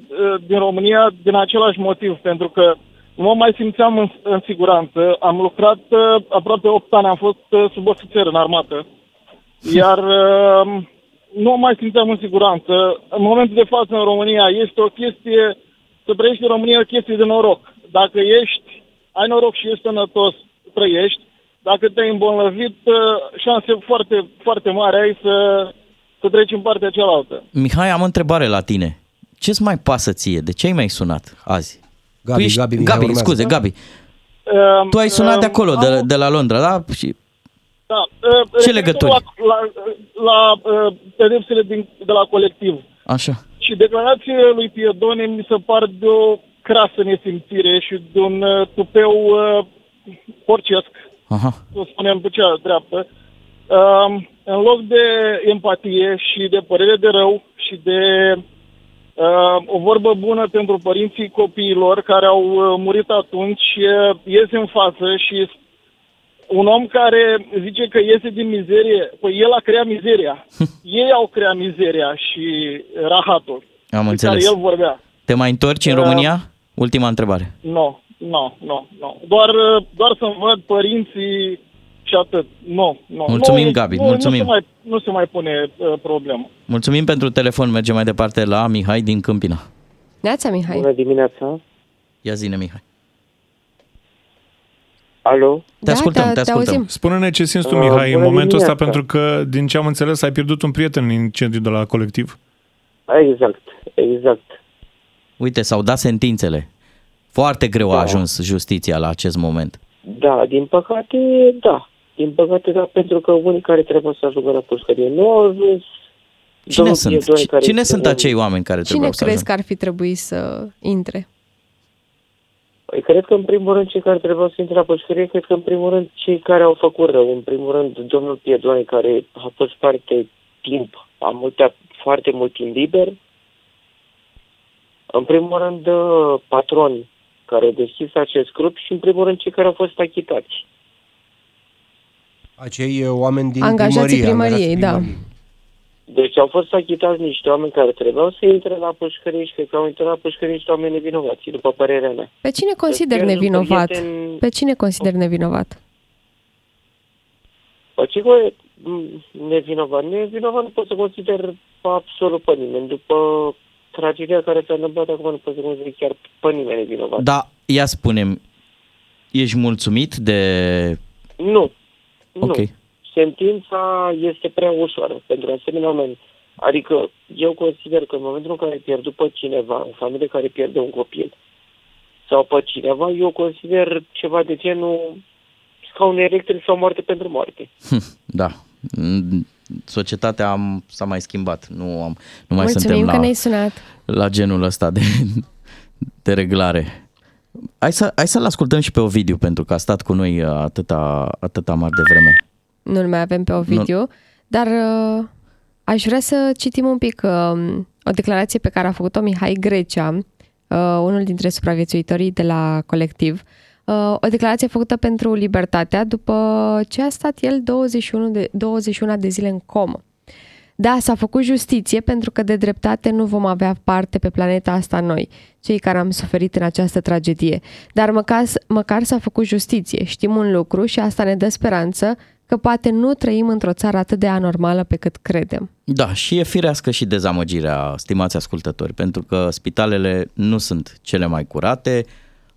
din România din același motiv, pentru că nu mă mai simțeam în, în siguranță. Am lucrat uh, aproape 8 ani, am fost uh, sub ofițer în armată. Iar (laughs) uh, nu mă mai simțeam în siguranță. În momentul de față în România este o chestie, să trăiești în România e o chestie de noroc. Dacă ești, ai noroc și ești sănătos, trăiești. Dacă te-ai îmbolnăvit, uh, șanse foarte, foarte mari ai să, să treci în partea cealaltă. Mihai, am o întrebare la tine. Ce-ți mai pasă ție? De ce ai mai sunat azi? Gabi, tu ești... Gabi, Mihai Gabi urmează. scuze, Gabi. Uh, Tu ai sunat de uh, acolo, de, am- de la Londra, da? Și Da. uh, Ce referitor legături? La, la, la uh, pedepsele din, de la colectiv. așa. Și declarațiile lui Piedone mi se par de o crasă nesimțire și de un uh, tupeu uh, porcesc, Aha. să spunem pe cea dreaptă. Uh, în loc de empatie și de părere de rău și de uh, o vorbă bună pentru părinții copiilor care au uh, murit atunci, uh, iese în față și un om care zice că iese din mizerie, păi el a creat mizeria. Ei au creat mizeria și rahatul. Am de înțeles. care el vorbea. Te mai întorci în Uh, România? Ultima întrebare. Nu, nu, nu, nu. Doar, uh, doar să-mi văd părinții și atât. Nu, nu. Mulțumim, nu, Gabi, nu, mulțumim. Nu se mai, nu se mai pune uh, problemă. Mulțumim pentru telefon. Mergem mai departe la Mihai din Câmpina. Neața, Mihai. Bună dimineața. Ia zine, Mihai. Alo? Te ascultăm, te ascultăm. Spune-ne ce simți tu, Uh, Mihai, în bună momentul ăsta, dimineața. pentru că, din ce am înțeles, ai pierdut un prieten în incendiu de la colectiv. Exact, exact. Uite, s-au dat sentințele. Foarte greu a Da. ajuns justiția la acest moment. Da, din păcate, da. Din păcate, da, pentru că unii care trebuie să ajungă la pușcărie nu au ajuns. Cine Domnul sunt? Piedone Ci- care Cine este sunt un- acei oameni care Cine trebuiau să crezi ajungă? că ar fi trebuit să intre? Păi, cred că, în primul rând, cei care trebuiau să intre la pușcărie, cred că, în primul rând, cei care au făcut rău. În primul rând, domnul Piedone, care a fost foarte timp, a multe, foarte mult timp liber. În primul rând, uh, patroni care au deschis acest grup și, în primul rând, cei care au fost achitați. Acei uh, oameni din Angajații primărie, primăriei, da. angajații Deci au fost achitați niște oameni care trebuiau să intre la pușcărie și cred că au intrat la pușcărie niște oameni nevinovați, după părerea mea. Pe cine consider pierzi un nevinovat? prieten- Pe cine consider nevinovat? Păi ce voi nevinovat? Nevinovat nu pot să consider absolut pe nimeni. După tragedia care s-a întâmplat acum nu pot să consider chiar pe nimeni nevinovat. Da, ia spunem, ești mulțumit de... Nu. Ok. Nu. Sentința este prea ușoară pentru asemenea oameni. Adică eu consider că în momentul în care ai pierdut pe cineva, o familie care pierde un copil, sau pe cineva, eu consider ceva de genul scaun electric sau moarte pentru moarte. Da, Mm, societatea am, s-a mai schimbat. Nu, am, nu mai Mulțumim suntem că la, ne-ai sunat. la genul ăsta de, de reglare. Hai, să, hai să-l ascultăm și pe Ovidiu, pentru că a stat cu noi uh, atâta, atâta mare de vreme. Nu-l mai avem pe Ovidiu, dar uh, aș vrea să citim un pic uh, o declarație pe care a făcut-o Mihai Grecea, uh, unul dintre supraviețuitorii de la colectiv. Uh, o declarație făcută pentru Libertatea după ce a stat el 21 de, 21 de zile în comă. Da, s-a făcut justiție pentru că de dreptate nu vom avea parte pe planeta asta noi, cei care am suferit în această tragedie. Dar măcar, măcar s-a făcut justiție, știm un lucru și asta ne dă speranță că poate nu trăim într-o țară atât de anormală pe cât credem. Da, și e firească și dezamăgirea, stimați ascultători, pentru că spitalele nu sunt cele mai curate,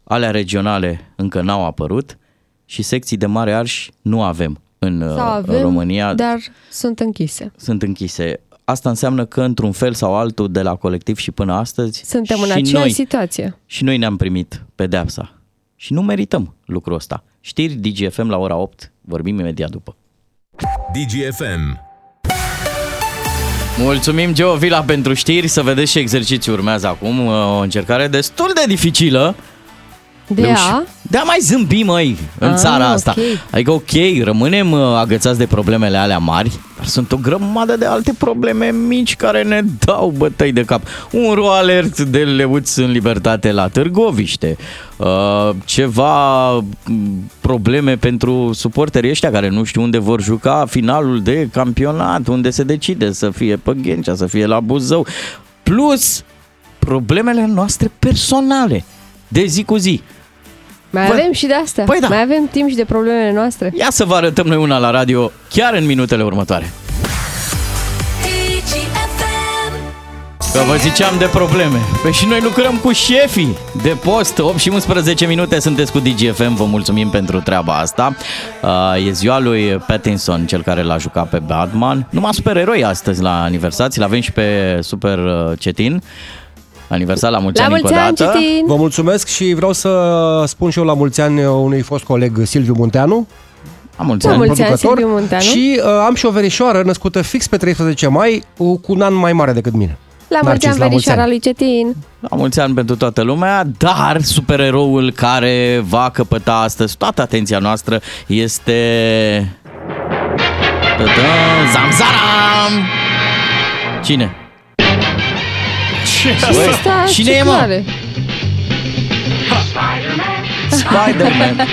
alea regionale încă n-au apărut și secții de mare arș nu avem în uh, Sau avem, România. dar sunt închise. Sunt închise. Asta înseamnă că într-un fel sau altul de la colectiv și până astăzi Suntem în și aceeași noi, situație. și noi ne-am primit pedeapsa. Și nu merităm lucrul ăsta. Știri DGFM la ora 8, vorbim imediat după. DGFM. Mulțumim, Geo Vila, pentru știri. Să vedeți ce exercițiu urmează acum. O încercare destul de dificilă. De Reuși- a? De a mai zâmbi, măi, în Ah, țara asta. ok. Adică, ok, rămânem uh, agățați de problemele alea mari, dar sunt o grămadă de alte probleme mici care ne dau bătăi de cap. Un ro alert de leuți în libertate la Târgoviște, uh, ceva m, probleme pentru suporterii ăștia care nu știu unde vor juca finalul de campionat, unde se decide să fie pe Ghencea, să fie la Buzău, plus problemele noastre personale de zi cu zi. Mai Bă, avem și de astea. păi da. Mai avem timp și de problemele noastre. Ia să vă arătăm noi una la radio chiar în minutele următoare. Că vă ziceam de probleme. Păi și noi lucrăm cu șefii de post. 8 și 11 minute sunteți cu DGFM. Vă mulțumim pentru treaba asta. Uh, E ziua lui Pattinson, cel care l-a jucat pe Batman. Numai supereroi astăzi la aniversații. L-avem și pe Super uh, Cetin. Aniversar la mulți La ani încă mulți o ani, dată. Citin! Vă mulțumesc și vreau să spun și eu la mulți ani unui fost coleg, Silviu Munteanu. Am mulți La ani. mulți ani, producător. Silviu Munteanu. Și uh, am și o verișoară născută fix pe 13 mai, uh, cu un an mai mare decât mine. La mulți Narcis, ani, la mulți verișoara ani. lui Cetin. La mulți ani pentru toată lumea, dar supereroul care va căpăta astăzi toată atenția noastră este... Ta-da, Zamzaram! Cine? Ce Băi, Asta, cine ce e, mă? clare. Spider-Man.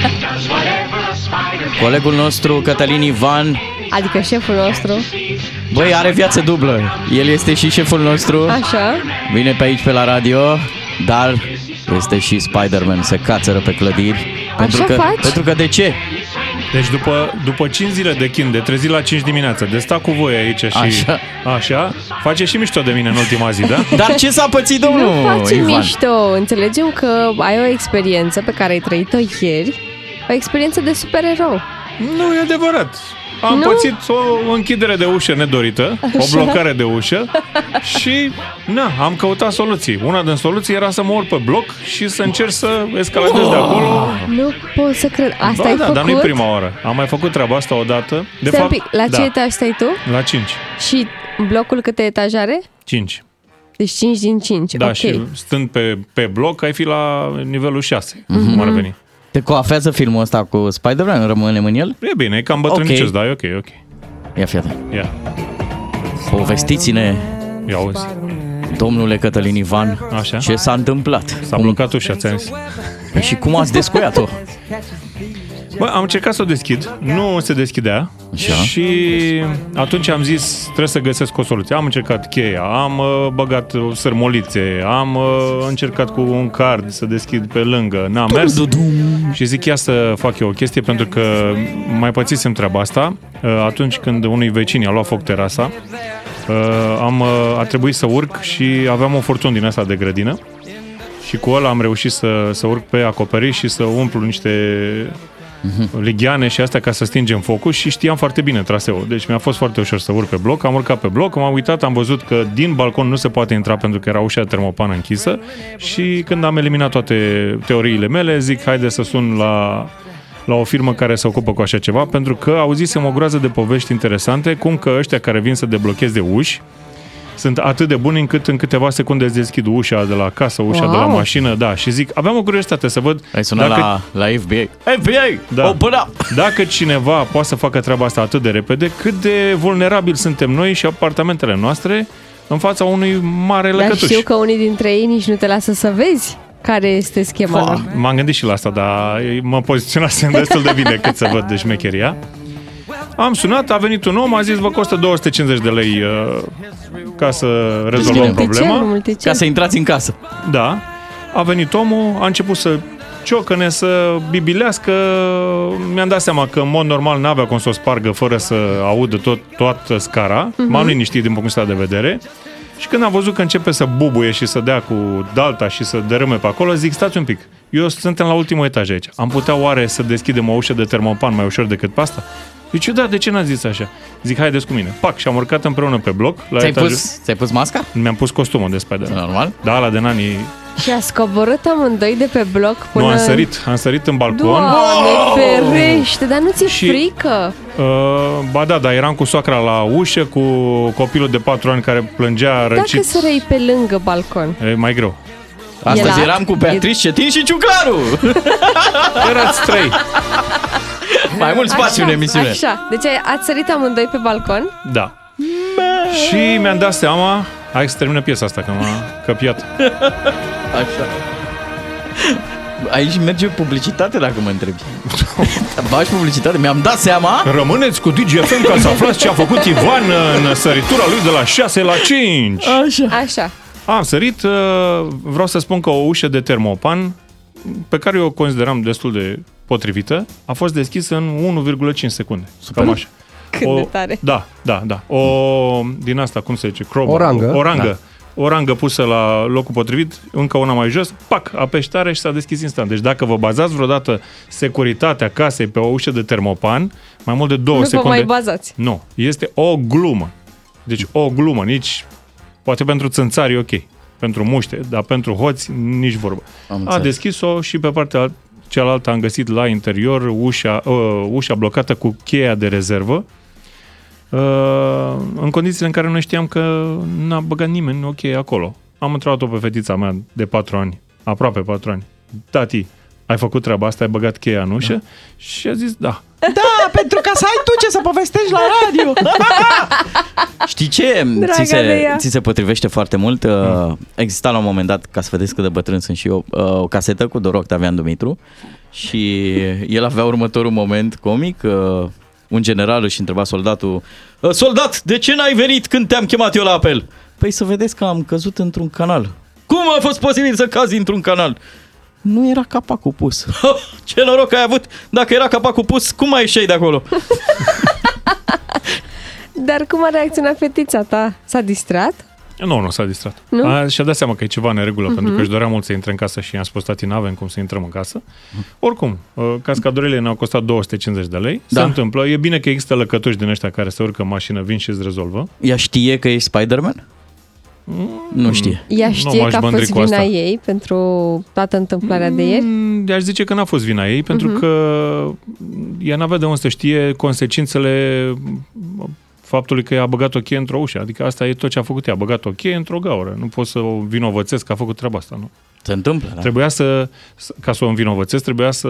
Colegul nostru, Cătălin Ivan, Adică șeful nostru. băi, are viață dublă. El este și șeful nostru. Așa. Vine pe aici pe la radio, dar este și Spider-Man, se cațără pe clădiri. Pentru că, faci? pentru că de ce? Deci după, după 5 zile de chin, de trezit la 5 dimineața, de sta cu voi aici și Așa. așa face și mișto de mine în ultima zi, da? Dar ce s-a pățit domnul nu face Ivan? mișto. Înțelegem că ai o experiență pe care ai trăit-o ieri. O experiență de supererou. Nu e adevărat. Am Nu? pățit o închidere de ușă nedorită, o Așa. blocare de ușă și na, am căutat soluții. Una din soluții era să mă urc pe bloc și să încerc să escaladez de acolo. Nu pot să cred. Asta ba, ai da, făcut? dar nu-i prima oară. Am mai făcut treaba asta odată. De Stai un fapt, pic, la da, ce etaj stai tu? La 5. Și blocul câte etaje are? 5. Deci 5 din 5. Da, ok. și stând pe, pe bloc, ai fi la nivelul 6, Mhm. cum ar veni. Te coafează filmul ăsta cu Spider-Man? Rămânem în el? E bine, e cam bătrânicesc, Ok. dar e ok, ok. Ia fi atent. Ia, Povestiți-ne, ia auzi. domnule Cătălin Ivan, Așa. ce s-a întâmplat. S-a blocat ușa, ți-am zis. Păi și cum ați descuiat-o? Bă, am încercat să o deschid, nu se deschidea Așa. și atunci am zis trebuie să găsesc o soluție. Am încercat cheia, am uh, băgat uh, sărmolițe, am uh, încercat cu un card să deschid pe lângă, n-am mers și zic ia să fac eu o chestie pentru că mai pățisem treaba asta uh, atunci când unui vecin i-a luat foc terasa. Uh, am, uh, a trebuit să urc și aveam o furtun din asta de grădină și cu ăla am reușit să, să urc pe acoperiș și să umplu niște ligheane și astea ca să stingem focul și știam foarte bine traseul. Deci mi-a fost foarte ușor să urc pe bloc. Am urcat pe bloc, m-am uitat, am văzut că din balcon nu se poate intra pentru că era ușa termopană închisă și când am eliminat toate teoriile mele, zic haide să sun la la o firmă care se ocupă cu așa ceva, pentru că auzisem o groază de povești interesante, cum că ăștia care vin să deblocheze uși sunt atât de buni încât în câteva secunde îți deschid ușa de la casă, ușa Wow. de la mașină, da, și zic, aveam o curiozitate să văd Ai sunat la, la FBI. FBI! da. Open up! Dacă cineva poate să facă treaba asta atât de repede, cât de vulnerabili suntem noi și apartamentele noastre în fața unui mare Dar lăcătuș. știu că unii dintre ei nici nu te lasă să vezi care este schema lor. Fa, M-am gândit și la asta, dar mă poziționasem destul de bine cât să văd de șmecheria. Am sunat, a venit un om, a zis vă costă 250 de lei uh, ca să rezolvăm Multicel, problema. multicel. Ca să intrați în casă. Da. A venit omul, a început să ciocăne, să bibilească. Mi-am dat seama că în mod normal n-avea cum să o spargă fără să audă tot, toată scara. Mhm. M-am liniștit din punctul ăsta de vedere. Și când am văzut că începe să bubuie și să dea cu dalta și să dărâme pe acolo, zic, stați un pic, eu suntem la ultimul etaj aici. Am putea oare să deschidem o ușă de termopan mai ușor decât pe asta? Zice, da, de ce n-ați zis așa? Zic, haideți cu mine. Pac, și am urcat împreună pe bloc. La Ți-ai etajul... pus, ți-ai pus masca? Mi-am pus costumul de spider Normal. Da, la de nani. Și a scoborât amândoi de pe bloc până... Nu, am sărit. Am sărit în balcon. Doamne, ferește, dar nu ți-e Și- frică? Uh, ba da, dar eram cu soacra la ușă, cu copilul de 4 ani care plângea răcit. Dacă sărăi pe lângă balcon. E mai greu. Astăzi E la- eram cu Beatrice Cetin și Ciuclaru. Erați trei. (laughs) (laughs) Mai mult spațiu în emisiune. Așa, deci ai- ați sărit amândoi pe balcon? Da. Și mi-am dat seama, hai să termină piesa asta, că m-a căpiat. (laughs) Așa. Aici merge publicitate dacă mă întrebi. (laughs) Faci publicitate? Mi-am dat seama. Rămâneți cu DGFM ca să aflați ce a făcut Ivan în săritura lui de la 6 la 5. Așa. Așa. Am sărit, uh, vreau să spun că o ușă de termopan, pe care eu o consideram destul de potrivită, a fost deschisă în 1,5 secunde. Super. Cam așa. (laughs) Cât de tare. Da, da, da. O, din asta, cum se zice? Crowbar. O rangă. O rangă. Da. O rangă pusă la locul potrivit, încă una mai jos, pac, apeși tare și s-a deschis instant. Deci dacă vă bazați vreodată securitatea casei pe o ușă de termopan, mai mult de două nu vă secunde... mai bazați. Nu, este o glumă. Deci o glumă, nici... Poate pentru țânțari e ok, pentru muște, dar pentru hoți nici vorbă. Am a înțeles. deschis-o și pe partea cealaltă am găsit la interior ușa, uh, ușa blocată cu cheia de rezervă, uh, în condițiile în care noi știam că n-a băgat nimeni o cheie acolo. Am întrebat-o pe fetița mea de 4 ani, aproape 4 ani. Tati, ai făcut treaba asta, ai băgat cheia în ușă? Da. Și a zis da. Da, pentru ca să ai tu ce să povestești la radio. (laughs) Știi ce Draga ți de se, ea. ți se potrivește foarte mult? Uh, Exista la un moment dat, ca să vedeți cât de bătrân sunt și eu, uh, o casetă cu Dor Octavian Dumitru și el avea următorul moment comic. uh, Un general își întreba soldatul "Uh, Soldat, de ce n-ai venit când te-am chemat eu la apel? Păi să vedeți că am căzut într-un canal. Cum a fost posibil să cazi într-un canal? Nu era capacul pus. (laughs) Ce noroc ai avut! Dacă era capacul pus, cum mai ieșeai de acolo? (laughs) Dar cum a reacționat fetița ta? S-a distrat? Nu, nu s-a distrat. Nu? A, și-a dat seama că e ceva în regulă, Mhm. pentru că își dorea mult să intre în casă și i-am spus, tati, n-avem cum să intrăm în casă. Oricum, uh, cascadorele ne-au costat 250 de lei. Da. Se întâmplă. E bine că există lăcătuși din ăștia care se urcă în mașină, vin și îți rezolvă. Ea știe că ești Spider-Man? Nu știe. Ea Nu știe m-aș că a mândri fost cu vina asta. ei pentru toată întâmplarea de ieri? Mm, Aș zice că n-a fost vina ei, pentru Mhm. că ea n-avea de unde să știe consecințele faptului că a băgat o cheie într-o ușă. Adică asta e tot ce a făcut ea. A băgat o cheie într-o gaură. Nu pot să o vinovățesc că a făcut treaba asta, nu? Se întâmplă, da? Trebuia să, să- ca să o învinovățesc, trebuia să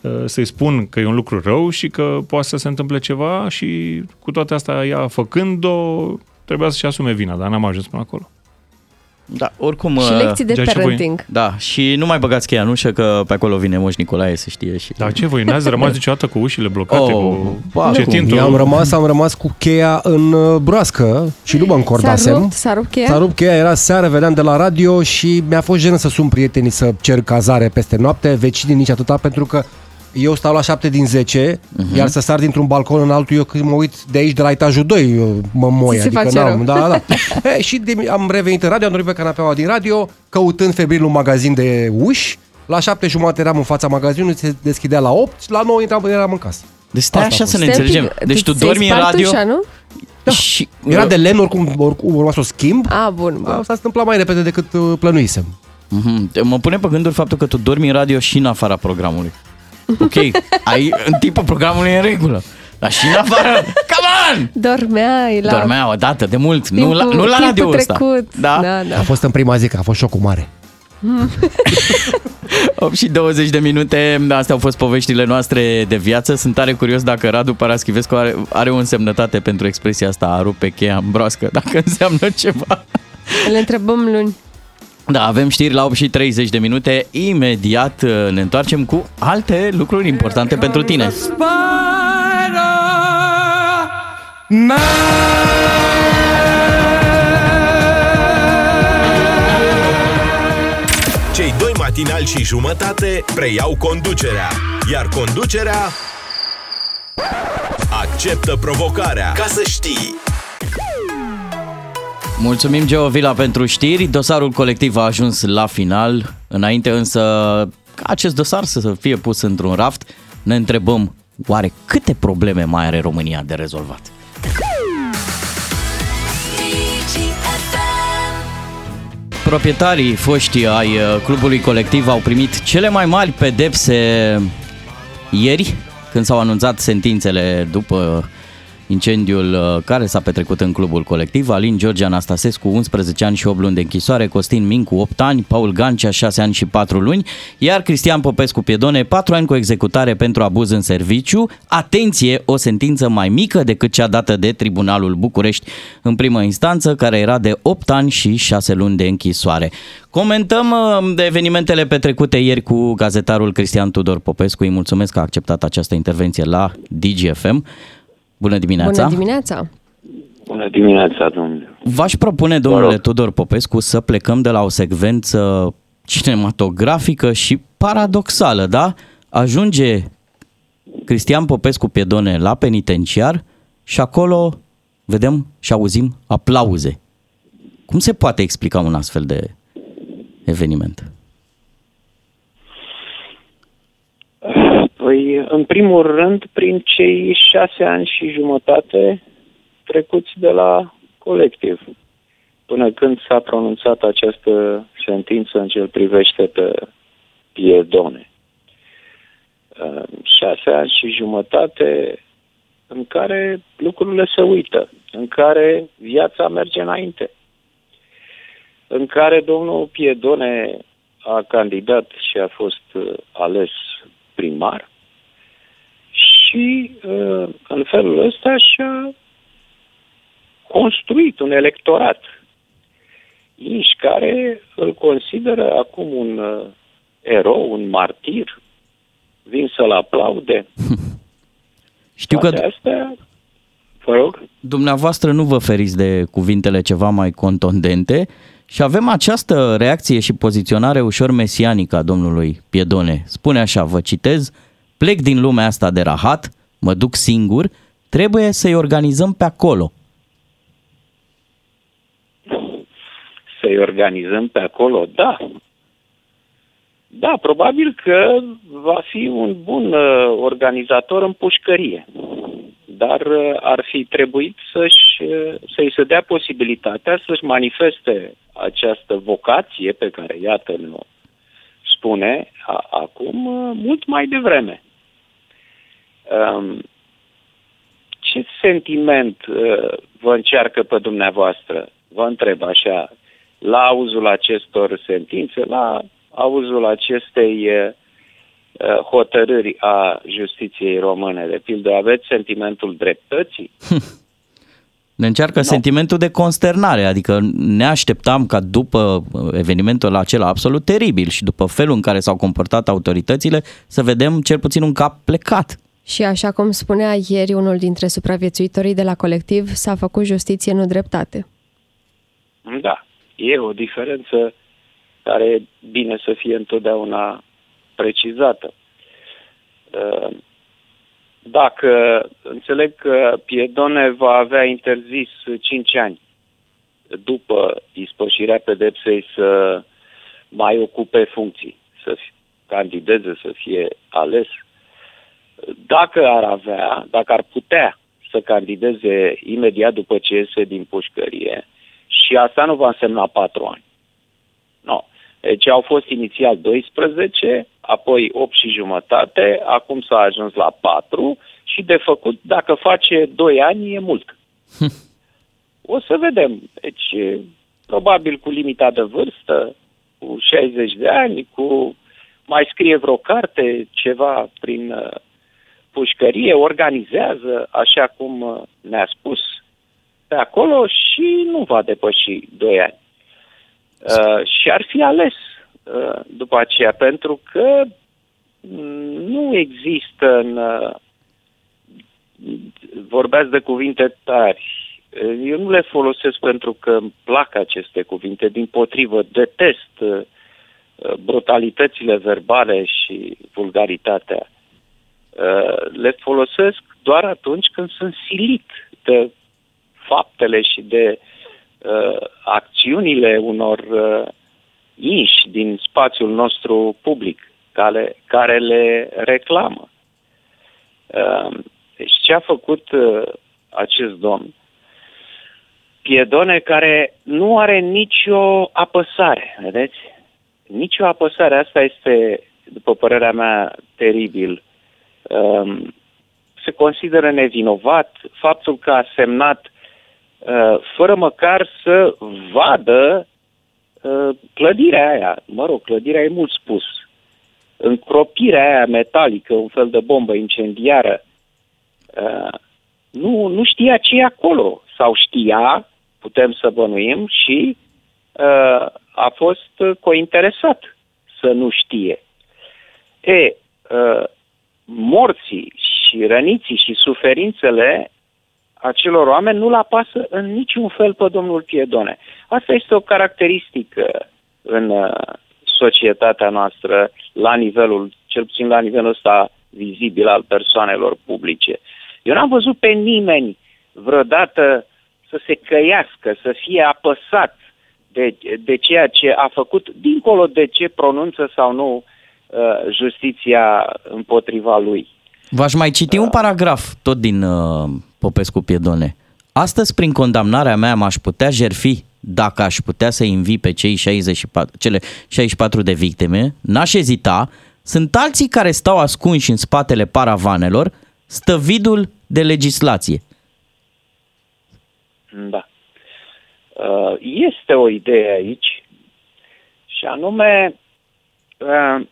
uh, să-i spun că e un lucru rău și că poate să se întâmple ceva și cu toate astea ea făcând-o trebuia să-și asume vina, dar n-am ajuns până acolo. Da, oricum... Și uh, lecții de Dar ce voi? parenting. Da, și nu mai băgați cheia în ușă că pe acolo vine Moș Nicolae să știe și... Dar ce voi, n-ați rămas (laughs) niciodată cu ușile blocate? Oh, cu ba, cetintul? Eu am rămas, am rămas cu cheia în uh, broască și nu mă S-a încordasem. rupt, s-a rupt cheia? S-a rupt cheia, era seară, vedeam de la radio și mi-a fost jenă să sun prietenii să cer cazare peste noapte, vecinii nici atâta, pentru că eu stau la 7 din 10, Mhm. uh-huh. iar să sar dintr-un balcon în altul, eu când mă uit de aici, de la etajul 2, eu mă moi. Ți se adică face n-am, rău. da, da. (laughs) e, și de, am revenit în radio, am dormit pe canapeaua din radio, căutând febril un magazin de uși. La 7 jumate eram în fața magazinului, se deschidea la 8, la 9 intram, eram în casă. Deci stai Asta a așa fost. să ne Stai un pic, înțelegem. Deci tu ți-ai dormi în spart radio Ușa, nu? și... Era de lemn, oricum, oricum urma să o schimb. A, bun, bun. Asta se întâmpla mai repede decât uh, plănuisem. Mhm. Mă pune pe gânduri faptul că tu dormi în radio și în afara programului. Ok, ai, în timpul programului e în regulă. Dar și în afară, come on! Dormeai la... Dormea o dată, de mult, nu la, timpul- nu la timpul radio ăsta. trecut. Da? Da, da. A fost în prima zi, că a fost șocul mare. (laughs) 8 și 20 de minute, astea au fost poveștile noastre de viață. Sunt tare curios dacă Radu Paraschivescu are, are o însemnătate pentru expresia asta, a rupe cheia în broască, dacă înseamnă ceva. Le întrebăm luni. Da, avem știri la 8 și 30 de minute. Imediat uh, ne întoarcem cu alte lucruri importante pentru tine. Cei doi matinali matinal și jumătate preiau conducerea. Iar conducerea acceptă provocarea. Ca să știi. Mulțumim, Geo Vila, pentru știri. Dosarul colectiv a ajuns la final. Înainte însă ca acest dosar să fie pus într-un raft, ne întrebăm oare câte probleme mai are România de rezolvat? Proprietarii foști ai uh, clubului colectiv au primit cele mai mari pedepse ieri, când s-au anunțat sentințele după incendiul uh, care s-a petrecut în clubul colectiv. Alin George Anastasescu, 11 ani și 8 luni de închisoare, Costin Mincu, 8 ani, Paul Gancea, 6 ani și 4 luni, iar Cristian Popescu Piedone, 4 ani cu executare pentru abuz în serviciu. Atenție, o sentință mai mică decât cea dată de Tribunalul București în primă instanță, care era de 8 ani și 6 luni de închisoare. Comentăm uh, de evenimentele petrecute ieri cu gazetarul Cristian Tudor Popescu. Îi mulțumesc că a acceptat această intervenție la DGFM. Bună dimineața! Bună dimineața! Bună dimineața, domnule! V-aș propune, domnule Tudor Popescu, să plecăm de la o secvență cinematografică și paradoxală, da? Ajunge Cristian Popescu Piedone la penitenciar și acolo vedem și auzim aplauze. Cum se poate explica un astfel de eveniment? Păi, în primul rând, prin cei șase ani și jumătate trecuți de la colectiv, până când s-a pronunțat această sentință în ce îl privește pe Piedone. Șase ani și jumătate în care lucrurile se uită, în care viața merge înainte, în care domnul Piedone a candidat și a fost ales primar și uh, în felul ăsta și-a construit un electorat Inși care îl consideră acum un uh, erou, un martir, vin să-l aplaude. (laughs) Știu că astea, vă rog. dumneavoastră nu vă feriți de cuvintele ceva mai contundente și avem această reacție și poziționare ușor mesianică a domnului Piedone. Spune așa, vă citez, plec din lumea asta de rahat, mă duc singur, trebuie să-i organizăm pe acolo. Să-i organizăm pe acolo, da. Da, probabil că va fi un bun uh, organizator în pușcărie. Dar uh, ar fi trebuit să-și, uh, să-i se dea posibilitatea să-și manifeste această vocație pe care, iată, ne spune a, acum uh, mult mai devreme. Um, ce sentiment uh, vă încearcă pe dumneavoastră? Vă întreb așa, la auzul acestor sentințe, la auzul acestei uh, uh hotărâri a justiției române, de pildă, aveți sentimentul dreptății? (laughs) Ne încearcă no. sentimentul de consternare, adică ne așteptam ca după evenimentul acela absolut teribil și după felul în care s-au comportat autoritățile să vedem cel puțin un cap plecat. Și așa cum spunea ieri unul dintre supraviețuitorii de la colectiv, s-a făcut justiție, nu dreptate. Da, e o diferență care e bine să fie întotdeauna precizată. Uh, dacă înțeleg că Piedone va avea interzis 5 ani după ispășirea pedepsei să mai ocupe funcții, să candideze, să fie ales, dacă ar avea, dacă ar putea să candideze imediat după ce iese din pușcărie, și asta nu va însemna patru ani. Nu. Deci au fost inițial 12, apoi 8 și jumătate, acum s-a ajuns la 4 și de făcut, dacă face 2 ani, e mult. (laughs) o să vedem. Deci, probabil cu limita de vârstă, cu 60 de ani, cu mai scrie vreo carte, ceva prin uh, pușcărie, organizează, așa cum uh, ne-a spus, pe acolo și nu va depăși 2 ani. Uh, și ar fi ales uh, după aceea, pentru că nu există în... Uh, vorbeați de cuvinte tari. Eu nu le folosesc pentru că îmi plac aceste cuvinte, din potrivă, detest uh, uh, brutalitățile verbale și vulgaritatea, uh, le folosesc doar atunci când sunt silit de faptele și de uh, acțiunile unor uh, inși din spațiul nostru public, care, care le reclamă. Uh, deci ce a făcut uh, acest domn? Piedone care nu are nicio apăsare, vedeți? Nicio apăsare. Asta este, după părerea mea, teribil. Um, se consideră nevinovat faptul că a semnat uh, fără măcar să vadă uh, clădirea aia. Mă rog, clădirea e mult spus. Încropirea aia metalică, un fel de bombă incendiară, uh, nu, nu știa ce e acolo. Sau știa, putem să bănuim, și uh, a fost cointeresat să nu știe. E, uh, morții și răniții și suferințele acelor oameni nu-l apasă în niciun fel pe domnul Piedone. Asta este o caracteristică în uh, societatea noastră, la nivelul, cel puțin la nivelul ăsta vizibil al persoanelor publice. Eu n-am văzut pe nimeni vreodată să se căiască, să fie apăsat de, de ceea ce a făcut, dincolo de ce pronunță sau nu uh, justiția împotriva lui. V-aș mai citi un paragraf tot din uh, Popescu Piedone. Astăzi, prin condamnarea mea, m-aș putea jerfi dacă aș putea să invi pe cei 64, cele 64 de victime, n-aș ezita, sunt alții care stau ascunși în spatele paravanelor, stăvidul de legislație. Da. Uh, este o idee aici și anume, uh,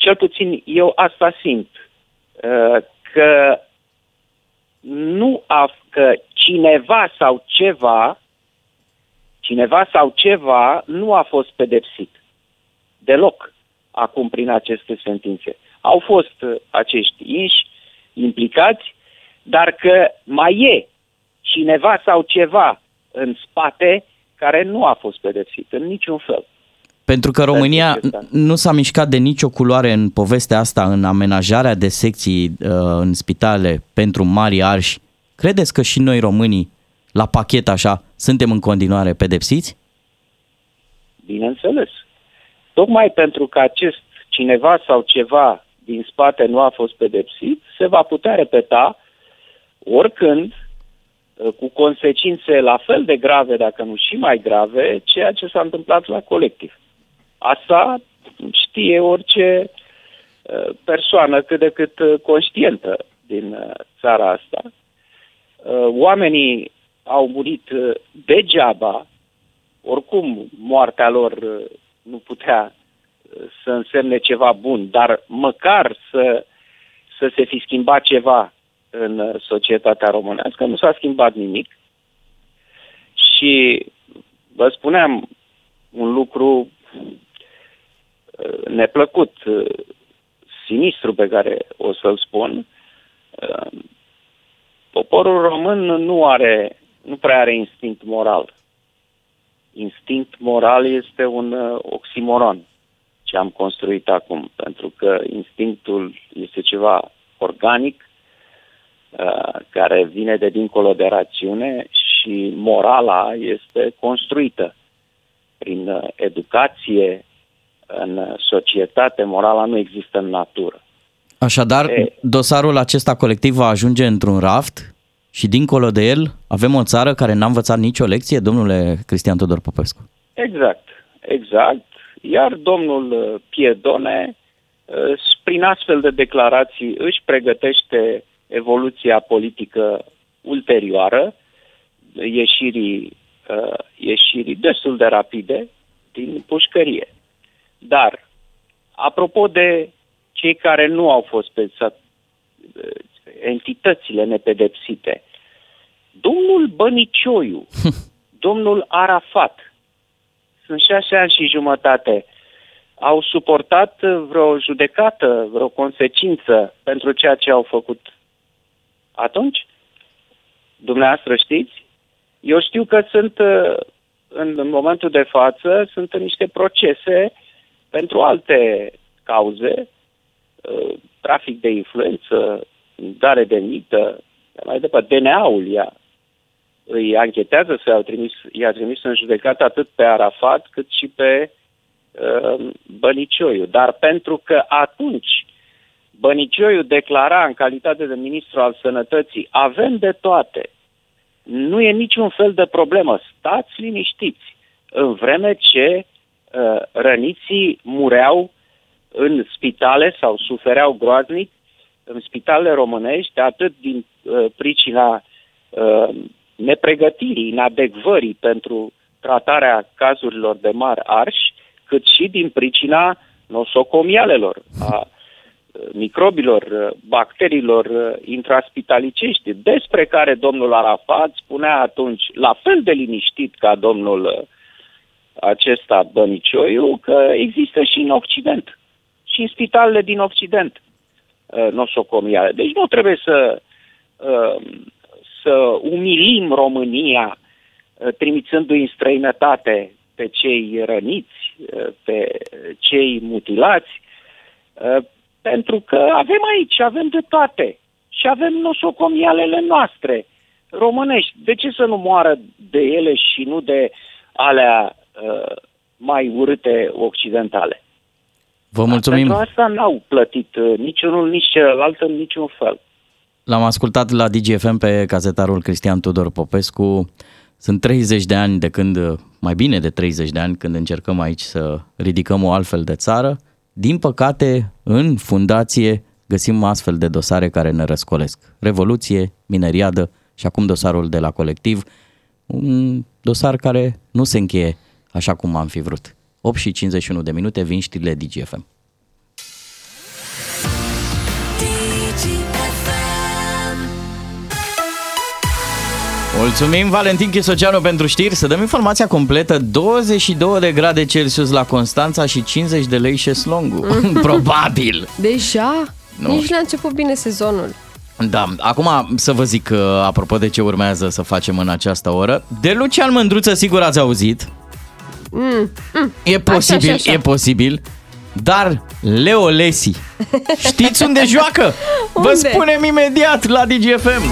cel puțin eu asta simt, uh, că nu a, că cineva sau ceva, cineva sau ceva nu a fost pedepsit deloc acum prin aceste sentințe. Au fost acești inși implicați, dar că mai e cineva sau ceva în spate care nu a fost pedepsit în niciun fel. Pentru că România nu s-a mișcat de nicio culoare în povestea asta, în amenajarea de secții uh, în spitale pentru mari arși. Credeți că și noi românii, la pachet așa, suntem în continuare pedepsiți? Bineînțeles. Tocmai pentru că acest cineva sau ceva din spate nu a fost pedepsit, se va putea repeta oricând Uh, cu consecințe la fel de grave, dacă nu și mai grave, ceea ce s-a întâmplat la colectiv. Asta știe orice uh, persoană cât de cât uh, conștientă din țara asta. Oamenii au murit degeaba, oricum moartea lor nu putea să însemne ceva bun, dar măcar să, să se fi schimbat ceva în uh, societatea românească, nu s-a schimbat nimic. Și vă spuneam un lucru uh, neplăcut, uh, sinistru pe care o să-l spun. Poporul român nu are, nu prea are instinct moral. Instinct moral este un oximoron ce am construit acum, pentru că instinctul este ceva organic Uh, care vine de dincolo de rațiune și morala este construită prin uh, educație, în societate, morala nu există în natură. Așadar, e, dosarul acesta colectiv va ajunge într-un raft și dincolo de el avem o țară care n-a învățat nicio lecție, domnule Cristian Tudor Popescu. Exact, exact. Iar domnul uh, Piedone, prin astfel de declarații, își pregătește evoluția politică ulterioară, ieșirii, uh, ieșirii destul de rapide din pușcărie. Dar, apropo de cei care nu au fost pedepsați, uh, entitățile nepedepsite, domnul Bănicioiu, (laughs) domnul Arafat, sunt șase ani și jumătate, au suportat vreo judecată, vreo consecință pentru ceea ce au făcut atunci, dumneavoastră știți, eu știu că sunt, uh, în momentul de față, sunt niște procese pentru alte cauze, uh, trafic de influență, dare de mită, mai departe, DNA-ul ia, îi anchetează să i-a trimis, i-a trimis în judecată atât pe Arafat cât și pe uh, Bănicioiu. Dar pentru că atunci Bănicioiu declara în calitate de ministru al sănătății avem de toate, nu e niciun fel de problemă, stați liniștiți, în vreme ce uh, răniții mureau în spitale sau sufereau groaznic în spitalele românești, atât din uh, pricina uh, nepregătirii, inadecvării pentru tratarea cazurilor de mari arși, cât și din pricina nosocomialelor, a uh, microbilor, uh, bacteriilor uh, intraspitalicești, despre care domnul Arafat spunea atunci, la fel de liniștit ca domnul acesta Bănicioiu, că există și în Occident, și în spitalele din Occident nosocomiale. Deci nu trebuie să să umilim România uh, trimițându-i în străinătate pe cei răniți, uh, pe cei mutilați, uh, pentru că avem aici, avem de toate și avem nosocomialele noastre românești. De ce să nu moară de ele și nu de alea mai urâte occidentale? Vă mulțumim. Pentru asta n-au plătit niciunul, nici celălalt în niciun fel. L-am ascultat la DGFM pe cazetarul Cristian Tudor Popescu. Sunt 30 de ani de când, mai bine de 30 de ani, când încercăm aici să ridicăm o altfel de țară. Din păcate, în fundație găsim astfel de dosare care ne răscolesc. Revoluție, mineriadă și acum dosarul de la colectiv. Un dosar care nu se încheie așa cum am fi vrut. 8 și 51 de minute vin știrile DGFM. Mulțumim Valentin Chisoceanu pentru știri. Să dăm informația completă. 22 de grade Celsius la Constanța și 50 de lei șeslongul. (laughs) (laughs) Probabil. Deja? Nu Nici știu. n-a început bine sezonul. Da, acum să vă zic, uh, apropo de ce urmează să facem în această oră, de Lucian Mândruță sigur ați auzit, Mm, mm. e posibil, Așa, așa, așa. e posibil, dar Leo Lesi, știți unde (laughs) joacă? Vă Unde? spunem imediat la DGFM.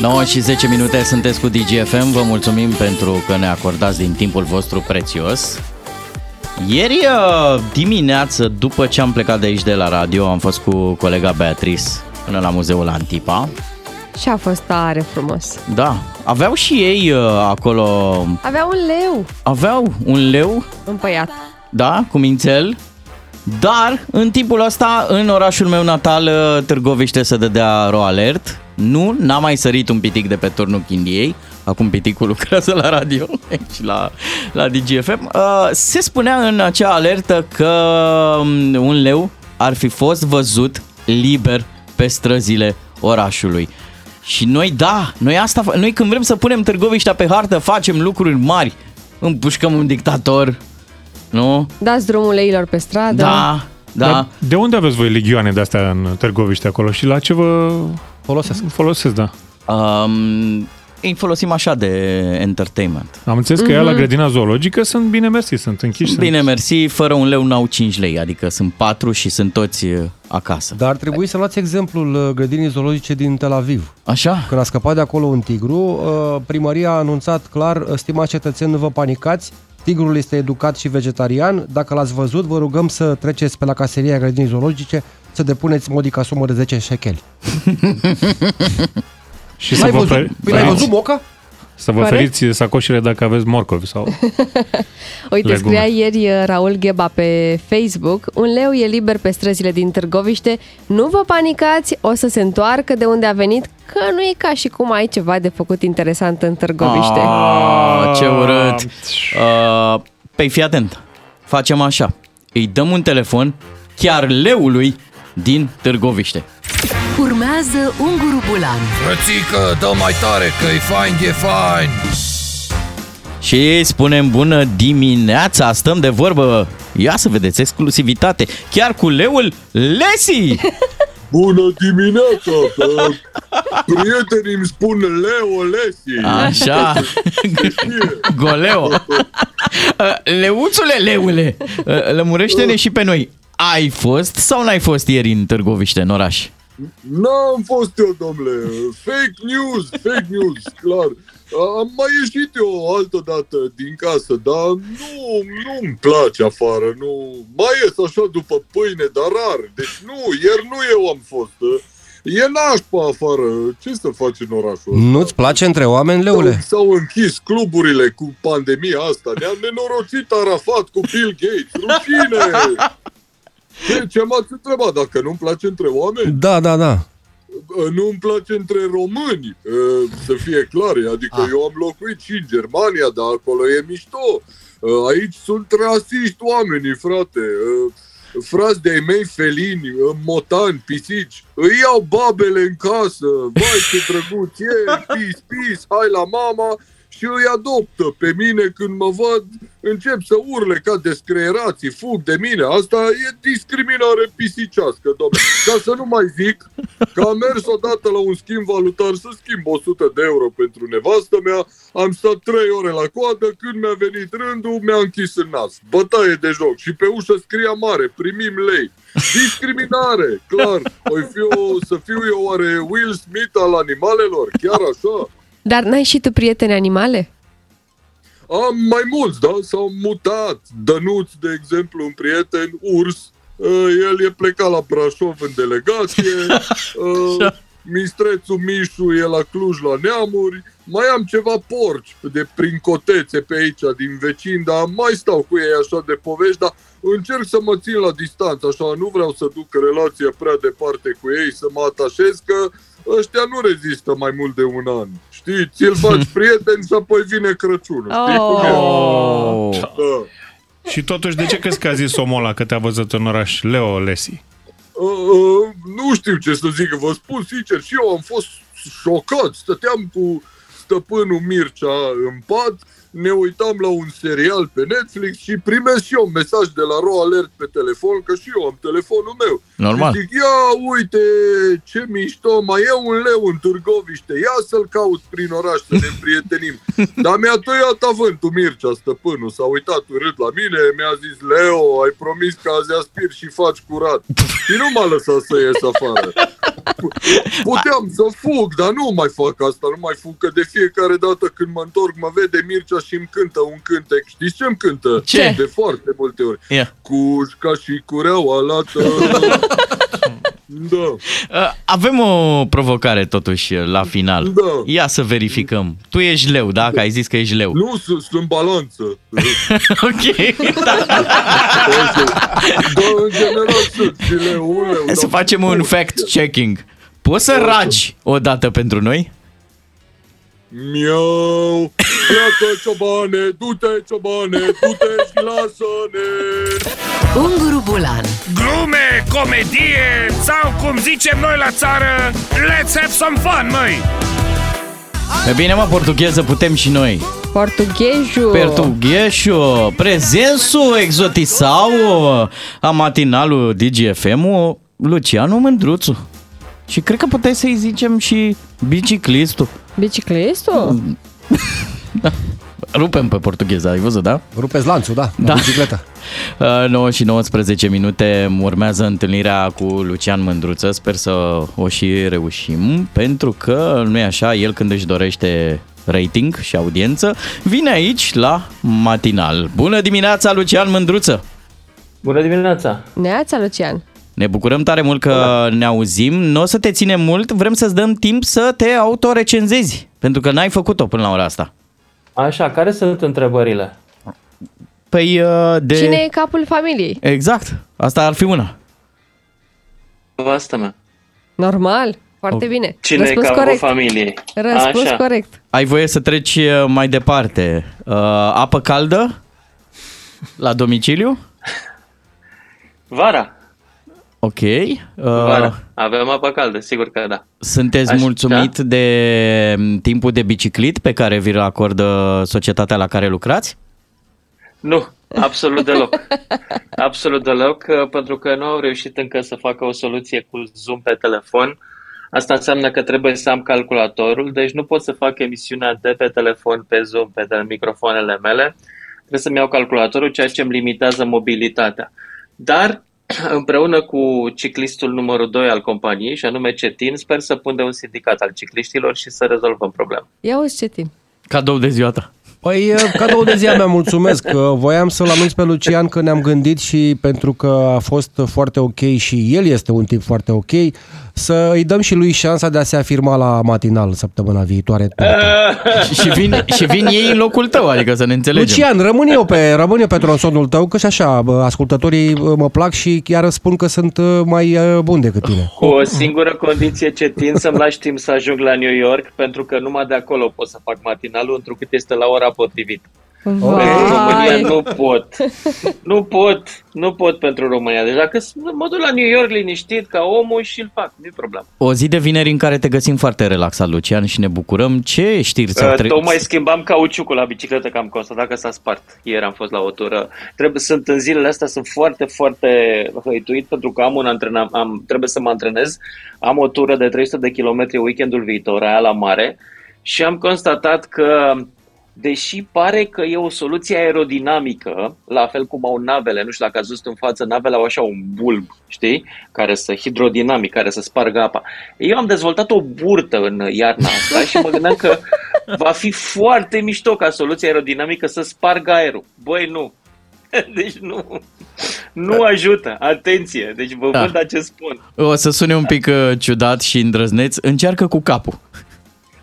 9 și 10 minute sunteți cu DGFM, vă mulțumim pentru că ne acordați din timpul vostru prețios. Ieri uh, dimineață, după ce am plecat de aici de la radio, am fost cu colega Beatrice până la muzeul Antipa. Și a fost tare frumos. Da, aveau și ei uh, acolo, Avea un leu aveau un leu, împăiat. da, cu mințel, dar în timpul ăsta, în orașul meu natal, uh, Târgoviște, se dădea ro alert. Nu, n-a mai sărit un pitic de pe turnul Chindiei. Acum piticul lucrează la radio (laughs) și la, la DGFM. Uh, se spunea în acea alertă că um, un leu ar fi fost văzut liber pe străzile orașului. Și noi, da, noi asta, fa- noi când vrem să punem Târgoviștea pe hartă, facem lucruri mari. Împușcăm un dictator, nu? Dați drumul leilor pe stradă. Da, da. Dar de unde aveți voi legioane de astea în Târgoviște acolo și la ce vă folosesc? Folosesc, da. Um, îi folosim așa de entertainment. Am înțeles că mm-hmm. ea la grădina zoologică sunt bine mersi, sunt închiși. Bine, mersi, fără un leu n-au 5 lei, adică sunt 4 și sunt toți uh, acasă. Dar ar trebui să luați exemplul uh, grădinii zoologice din Tel Aviv. Așa? Când a scăpat de acolo un tigru, uh, primăria a anunțat clar, uh, stimați cetățeni, nu vă panicați, tigrul este educat și vegetarian, dacă l-ați văzut, vă rugăm să treceți pe la caseria grădinii zoologice să depuneți modica sumă de 10 shekeli. (laughs) Și L-ai să vă, văzut? fe- Păi l-ai văzut, Moca? să vă Corect. feriți sacoșile dacă aveți morcovi sau... (laughs) Uite, Legume. scria ieri uh, Raul Gheba pe Facebook, un leu e liber pe străzile din Târgoviște, nu vă panicați, o să se întoarcă de unde a venit, că nu e ca și cum ai ceva de făcut interesant în Târgoviște. Ah, ce urât! Uh, păi fii atent, facem așa, îi dăm un telefon chiar leului din Târgoviște. Urmează Unguru Bulan. Frățică, dă mai tare că e fain, e fain Și spunem bună dimineața, stăm de vorbă, ia să vedeți, exclusivitate, chiar cu leul Lesi! (laughs) Bună dimineața! că Prietenii îmi spun Leo Lesi. Așa, Goleo. Leuțule, leule, uh, lămurește-ne și pe noi. Ai fost sau n-ai fost ieri în Târgoviște, în oraș? N-am fost eu, domnule. Fake news, fake news, clar. Am mai ieșit eu o altă dată din casă, dar nu, nu-mi place afară. Nu. Mai ies așa după pâine, dar rar. Deci nu, ieri nu eu am fost. E nașpa afară. Ce să faci în orașul ăsta? Nu-ți place între oameni, leule? S-au închis cluburile cu pandemia asta. Ne-am nenorocit Arafat cu Bill Gates. Rușine! Ce, ce m-ați întrebat? Dacă nu-mi place între oameni? Da, da, da. Nu îmi place între români, să fie clar. Adică Ah. eu am locuit și în Germania, dar acolo e mișto. Aici sunt rasiști oamenii, frate. Frați de-ai mei felini, motani, pisici, îi iau babele în casă, vai ce drăguț e, pis, pis, hai la mama și îi adoptă pe mine când mă văd, încep să urle ca descreierații, fug de mine. Asta e discriminare pisicească, domnule. Ca să nu mai zic că am mers odată la un schimb valutar să schimb 100 de euro pentru nevastă mea, am stat 3 ore la coadă, când mi-a venit rândul, mi-a închis în nas. Bătaie de joc și pe ușă scria mare, primim lei. Discriminare, clar. Oi fi o, să fiu eu oare Will Smith al animalelor, chiar așa? Dar n-ai și tu prieteni animale? Am mai mulți, da? S-au mutat. Dănuț, de exemplu, un prieten, urs, uh, el e plecat la Brașov în delegație, (laughs) uh, Mistrețul Mișu e la Cluj la Neamuri, mai am ceva porci de prin cotețe pe aici din vecin, dar mai stau cu ei așa de povești, dar încerc să mă țin la distanță, așa, nu vreau să duc relația prea departe cu ei, să mă atașez, că ăștia nu rezistă mai mult de un an. Știți, ți-l faci (laughs) prieten și apoi vine Crăciunul. Știi cum e? Oh. Da. Și totuși, de ce crezi că a zis omul ăla că te-a văzut în oraș? Leo Lesi. Uh, uh, nu știu ce să zic, vă spun sincer, și eu am fost șocat. Stăteam cu stăpânul Mircea în pat, ne uitam la un serial pe Netflix și primesc și eu un mesaj de la Ro Alert pe telefon, că și eu am telefonul meu. Normal. Și zic, ia uite ce mișto, mai e un leu în Târgoviște, ia să-l caut prin oraș să ne (laughs) împrietenim. Dar mi-a tăiat avântul Mircea, stăpânul, s-a uitat urât la mine, mi-a zis, Leo, ai promis că azi aspiri și faci curat. Și nu m-a lăsat să ies afară. (laughs) Puteam să fug, dar nu mai fac asta, nu mai fug, că de fiecare dată când mă întorc mă vede Mircea și îmi cântă un cântec. Știți ce îmi cântă? Ce? De foarte multe ori. Ia. Cușca și cureaua lată. (laughs) da. Uh, Avem o provocare totuși la final. Da. Ia să verificăm. Tu ești leu, da? Că ai zis că ești leu. Nu, sunt, sunt balanță. (laughs) ok. Da, în general sunt și leu, un leu. Hai să dar- facem un fact-checking. Poți să ragi o dată pentru noi? Miau, pleacă ciobane, du-te ciobane, du-te și lasă-ne. Unguru Bulan Glume, comedie sau cum zicem noi la țară, let's have some fun, măi! E bine, mă, portugheză putem și noi. Portughezul. Portugheșul, prezensul exotisau a matinalul DGFM Lucianu Mândruțu. Și cred că puteai să-i zicem și biciclistul. Biciclistul? (laughs) Rupem pe portugheză, ai văzut, da? Rupeți lanțul, da, Da. da. bicicleta. (laughs) Uh, 9 și 19 minute urmează întâlnirea cu Lucian Mândruță. Sper să o și reușim, pentru că nu e așa, el când își dorește rating și audiență, vine aici la matinal. Bună dimineața, Lucian Mândruță! Bună dimineața! Neața, Lucian. Ne bucurăm tare mult că ne auzim. Nu o să te ținem mult, vrem să-ți dăm timp să te autorecenzezi, pentru că n-ai făcut-o până la ora asta. Așa, care sunt întrebările? Păi uh, de... Cine e capul familiei? Exact, asta ar fi una. Asta mea. Normal. Foarte bine. Cine Răspuns e capul corect. familiei? Răspuns Așa. corect. Ai voie să treci uh, mai departe. Uh, apă caldă la domiciliu? Vara. Ok. Uh, Vara. Avem apă caldă, sigur că da. sunteți Așa. mulțumit de mm, timpul de biciclit pe care vi-l acordă societatea la care lucrați? Nu, absolut deloc. (laughs) absolut deloc, uh, pentru că nu au reușit încă să facă o soluție cu Zoom pe telefon. Asta înseamnă că trebuie să am calculatorul, deci nu pot să fac emisiunea de pe telefon, pe Zoom, pe de- microfoanele mele. trebuie să-mi iau calculatorul, ceea ce îmi limitează mobilitatea. Dar (clears throat) împreună cu ciclistul numărul 2 al companiei, și anume Cetin, sper să pun de un sindicat al cicliștilor și să rezolvăm problema. Ia uzi Cetin. Cadou de ziua ta. Păi, cadou de ziua mea, mulțumesc. Că (laughs) Voiam să-l anunț pe Lucian că ne-am gândit și pentru că a fost foarte ok și el este un tip foarte ok, să îi dăm și lui șansa de a se afirma la matinal săptămâna viitoare. (laughs) și, vin, și vin ei în locul tău, adică să ne înțelegem. Lucian, rămân eu pe, rămân eu pe tronsonul tău, că și așa, bă, ascultătorii bă, mă plac și chiar spun că sunt uh, mai uh, bun decât tine. Cu o singură condiție ce tin să-mi lași timp să ajung la New York, pentru că numai de acolo pot să fac matinalul, întrucât este la ora potrivită. Pentru România nu (laughs) pot. Nu pot. Nu pot pentru România. Deci dacă mă duc la New York liniștit ca omul și îl fac, nu-i problemă. O zi de vineri în care te găsim foarte relaxat, Lucian, și ne bucurăm. Ce știri ți-au Uh, tre- Tocmai schimbam cauciucul la bicicletă, că am constatat că s-a spart. Ieri am fost la o tură. Trebuie, sunt în zilele astea, sunt foarte, foarte hăituit pentru că am un antrenam, am, trebuie să mă antrenez. Am o tură de 300 de kilometri weekendul viitor, aia la mare, și am constatat că deși pare că e o soluție aerodinamică, la fel cum au navele, nu știu dacă ați văzut în față, navele au așa un bulb, știi, care să hidrodinamic, care să spargă apa. Eu am dezvoltat o burtă în iarna asta și mă gândeam că va fi foarte mișto ca soluție aerodinamică să spargă aerul. Băi, nu. (laughs) Deci nu. Nu ajută. Atenție. Deci vă Da. vând acest spun. O să sune un pic uh, ciudat și îndrăzneț. Încearcă cu capul.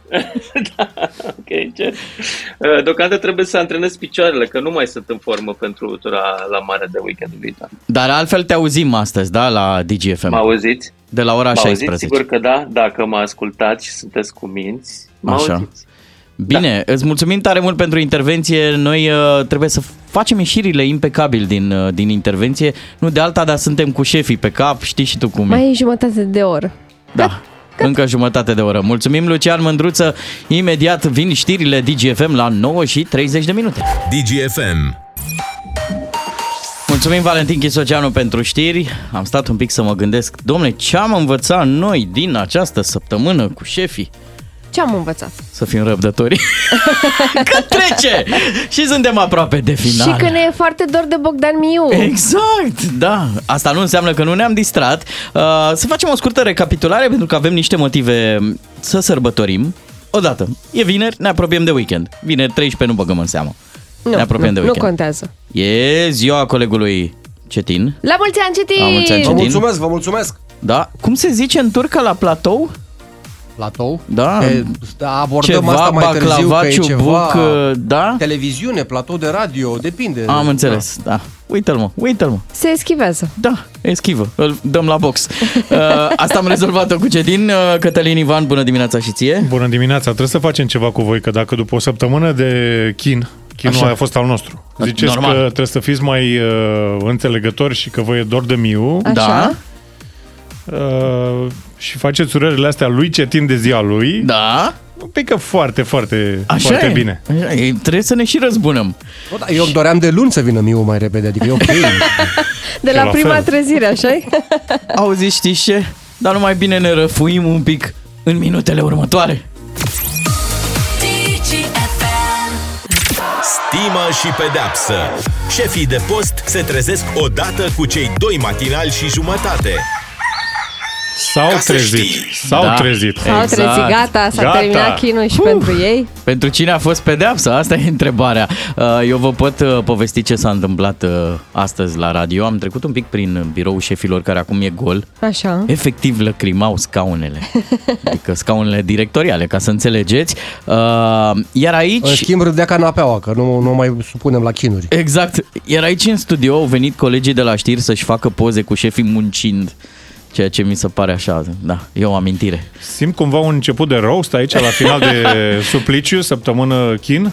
(laughs) Ok, ce? Uh, Deocamdată trebuie să antrenez picioarele, că nu mai sunt în formă pentru tura la mare de weekendul viitor. Dar altfel te auzim astăzi, da, la DGFM. Mă auziți? De la ora Mă auziți? 16. Sigur că da, dacă mă ascultați și sunteți cu minți, mă Așa. auziți. Bine, da. îți mulțumim tare mult pentru intervenție. Noi uh, trebuie să facem ieșirile impecabil din, uh, din intervenție. Nu de alta, dar suntem cu șefii pe cap, știi și tu cum e. Mai e jumătate de oră. Da. Încă jumătate de oră. Mulțumim, Lucian Mândruță. Imediat vin știrile DGFM la 9 și 30 de minute. DGFM. Mulțumim, Valentin Chisoceanu, pentru știri. Am stat un pic să mă gândesc, domne, ce am învățat noi din această săptămână cu șefii? Ce am învățat? Să fim răbdători. (laughs) că trece! Și suntem aproape de final. Și că ne e foarte dor de Bogdan Miu. Exact, da. Asta nu înseamnă că nu ne-am distrat. Uh, să facem o scurtă recapitulare pentru că avem niște motive să sărbătorim. Odată, e vineri, ne apropiem de weekend. Vineri 13 nu băgăm în seamă. Nu, ne apropiem nu, de nu weekend. contează. E ziua colegului Cetin. La mulți ani, Cetin! La mulți ani, Vă Cetin. mulțumesc, vă mulțumesc. Da. Cum se zice în turcă la platou? Platou? Da. E, da abordăm Ceva asta mai târziu, baclava, că e ceva... ciubuc, da? Televiziune, platou de radio, depinde. Am înțeles, da. Uite-l mă, uite-l mă. Se eschivează. Da, eschivă, îl dăm la box. Uh, (laughs) asta am rezolvat-o cu Cetin. Uh, Cătălin Ivan, bună dimineața și ție. Bună dimineața, trebuie să facem ceva cu voi, că dacă după o săptămână de chin, chinul Așa. a fost al nostru. Ziceți Normal. că trebuie să fiți mai uh, înțelegători și că vă e dor de miu. Așa. Da. Uh, și faceți urările astea lui Cetin de ziua lui. Da. Un pică foarte, foarte, Așa foarte e. bine. Așa e. Trebuie să ne și răzbunăm. Bă, da, Eu îmi doream de luni să vină Miu mai repede, adică e ok. (laughs) De Și la la prima fel. trezire, așa (laughs) Auzi, știți ce? Dar numai bine ne răfuim un pic în minutele următoare. Stimă și pedeapsă. Șefii de post se trezesc odată cu cei doi matinali și jumătate. S-au Ca să trezit. știi. S-au Da. trezit. S-au Exact. trezit, gata, s-a Gata. terminat chinul și pentru ei. Pentru cine a fost pedeapsa? Asta e întrebarea. Uh, Eu vă pot uh, povesti ce s-a întâmplat uh, astăzi la radio. Am trecut un pic prin biroul șefilor care acum e gol. Așa. Efectiv lăcrimau scaunele. (laughs) Adică scaunele directoriale, ca să înțelegeți. Uh, Iar În aici... schimb râdea canapeaua, că nu, nu mai supunem la chinuri. Exact. Iar aici în studio au venit colegii de la știri să-și facă poze cu șefii muncind. Ceea ce mi se pare așa, da, e o amintire. Simt cumva un început de roast aici la final de (laughs) supliciu, săptămână chin.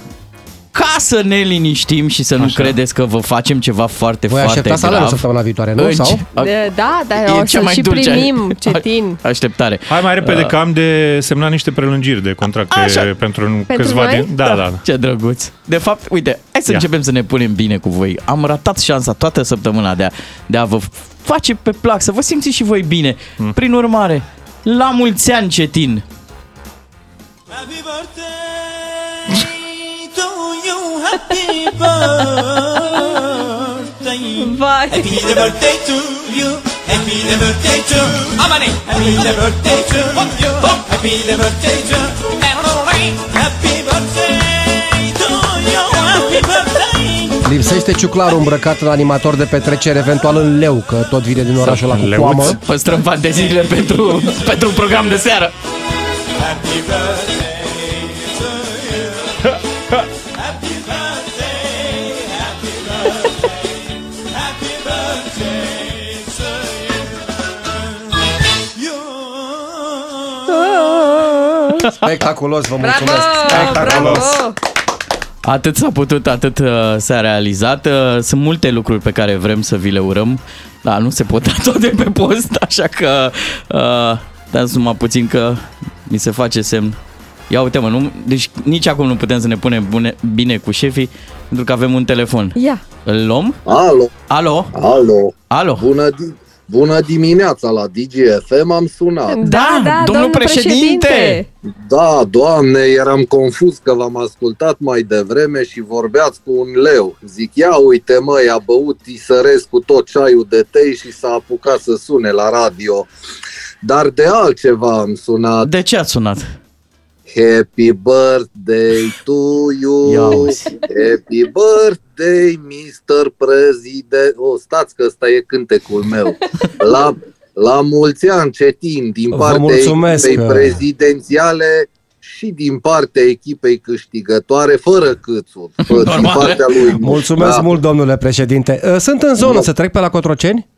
Ca să ne liniștim și să nu Așa. credeți că vă facem ceva foarte, Voi foarte așteptați salariul grav. săptămâna viitoare, nu? Înci- Sau? De, da, dar E o cea să mai și dulce. primim, (laughs) Cetin. Așteptare. Hai mai repede Uh, că am de semnat niște prelungiri de contracte Așa. pentru, Pentru câțiva noi? din... Da, da, da. Ce drăguț. De fapt, uite, hai să Ia. începem să ne punem bine cu voi. Am ratat șansa toată săptămâna de a, de a vă face pe plac, să vă simțiți și voi bine. Hmm. Prin urmare, la mulți ani, Cetin! Happy birthday birthday Vai! Happy birthday to you. Happy birthday to Amani. Happy birthday to you. Happy birthday to Happy birthday to you. Happy birthday. Lipsește ciuclarul îmbrăcat în animator de petrecere, eventual în leu, că tot vine din orașul ăla cu Leuț. coamă. Păstrăm fanteziile pentru, pentru un program de seară. Happy birthday Spectaculos, vă Bravo! mulțumesc! Bravo! Atât s-a putut, atât uh, s-a realizat. Uh, Sunt multe lucruri pe care vrem să vi le urăm, dar nu se pot da toate pe post, (laughs) așa că uh, dați numai puțin că mi se face semn. Ia uite mă, nu, deci nici acum nu putem să ne punem bune, bine cu șefii, pentru că avem un telefon. Ia! Îl luăm? Alo! Alo? Alo! Alo! Bună, di- bună dimineața la DGFM, am sunat. Da, da, domnul președinte! Da, doamne, eram confuz că v-am ascultat mai devreme și vorbeați cu un leu. Zic, ia uite măi, a băut Isărescu tot ceaiul de tei și s-a apucat să sune la radio. Dar de altceva am sunat. De ce ați sunat? Happy birthday to you Ia uzi. Happy birthday, Mr. President O, stați că ăsta e cântecul meu La, la mulți ani cetin Din Vă partea mulțumesc. echipei prezidențiale și din partea echipei câștigătoare, fără câțuri, din partea lui. Mulțumesc Da. mult, domnule președinte. Uh, Sunt în zonă, să trec pe la Cotroceni?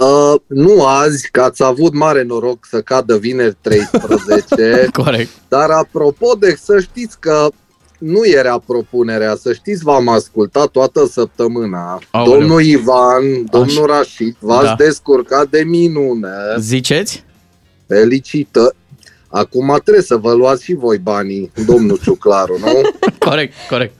Uh, nu azi, că ați avut mare noroc să cadă vineri 13. (laughs) Corect. Dar apropo de să știți că nu era propunerea, să știți, v-am ascultat toată săptămâna. Aoleu. Domnul Ivan, domnul Rașit, v-ați Da. descurcat de minune. Ziceți? Felicită. Acum trebuie să vă luați și voi banii, domnul Ciuclaru, nu? (laughs) Corect, corect.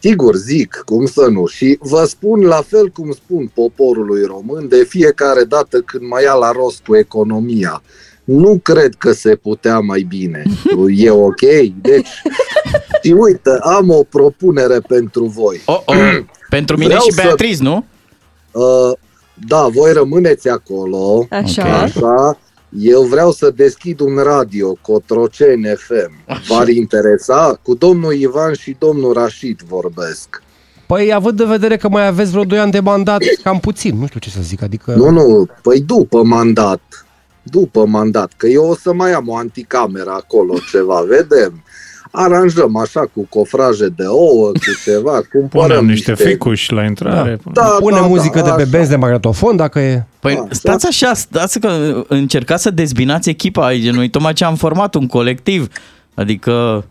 Sigur, zic, cum să nu. Și vă spun la fel cum spun poporului român de fiecare dată când mă ia la rost cu economia. Nu cred că se putea mai bine. E ok? Deci, (laughs) și uite, am o propunere pentru voi. Oh, oh. (clears throat) Pentru mine Vreau și să- Beatriz, nu? Uh, da, voi rămâneți acolo. Așa. Ok. Așa. Eu vreau să deschid un radio, Cotroceni FM. V-ar interesa? Cu domnul Ivan și domnul Rașit vorbesc. Păi, având în vedere că mai aveți vreo 2 ani de mandat, cam puțin, nu știu ce să zic, adică... Nu, nu, păi după mandat. După mandat, că eu o să mai am o anticameră acolo, ceva, vedem. Aranjăm așa cu cofraje de ouă, cu ceva, (laughs) cumpărăm Punem niște ficuși la intrare. Da, Pune da, muzică da, de pe așa. benzi de magnetofon, dacă e... Păi stați așa, stați că încercați să dezbinați echipa aici. Noi tocmai ce am format un colectiv. Adică...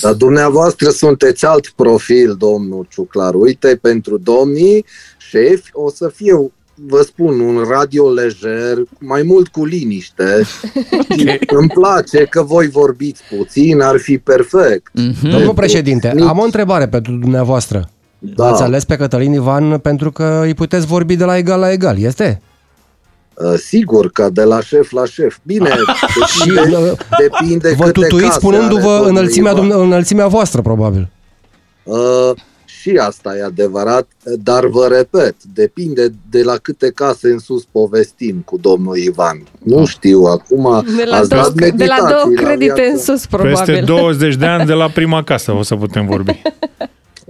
Dar dumneavoastră sunteți alt profil, domnul Ciuclar. Uite, pentru domnii șefi o să fie, vă spun, un radio lejer, mai mult cu liniște. Și Îmi place că voi vorbiți puțin, ar fi perfect. Mhm. Domnul președinte, am o întrebare pentru dumneavoastră. Da. Ați ales pe Cătălin Ivan pentru că îi puteți vorbi de la egal la egal, este? Uh, Sigur că de la șef la șef. Bine, (laughs) Și depinde, uh, depinde vă câte tutuiți case spunându-vă are domnul înălțimea, Ivan. dumne- înălțimea voastră, probabil. Uh, și asta e adevărat, dar vă repet, depinde de la câte case în sus povestim cu domnul Ivan. Nu știu, acum De la, ați două, dat de la meditații două la credite viață. în sus, probabil. Peste 20 de ani de la prima casă o să putem vorbi. (laughs)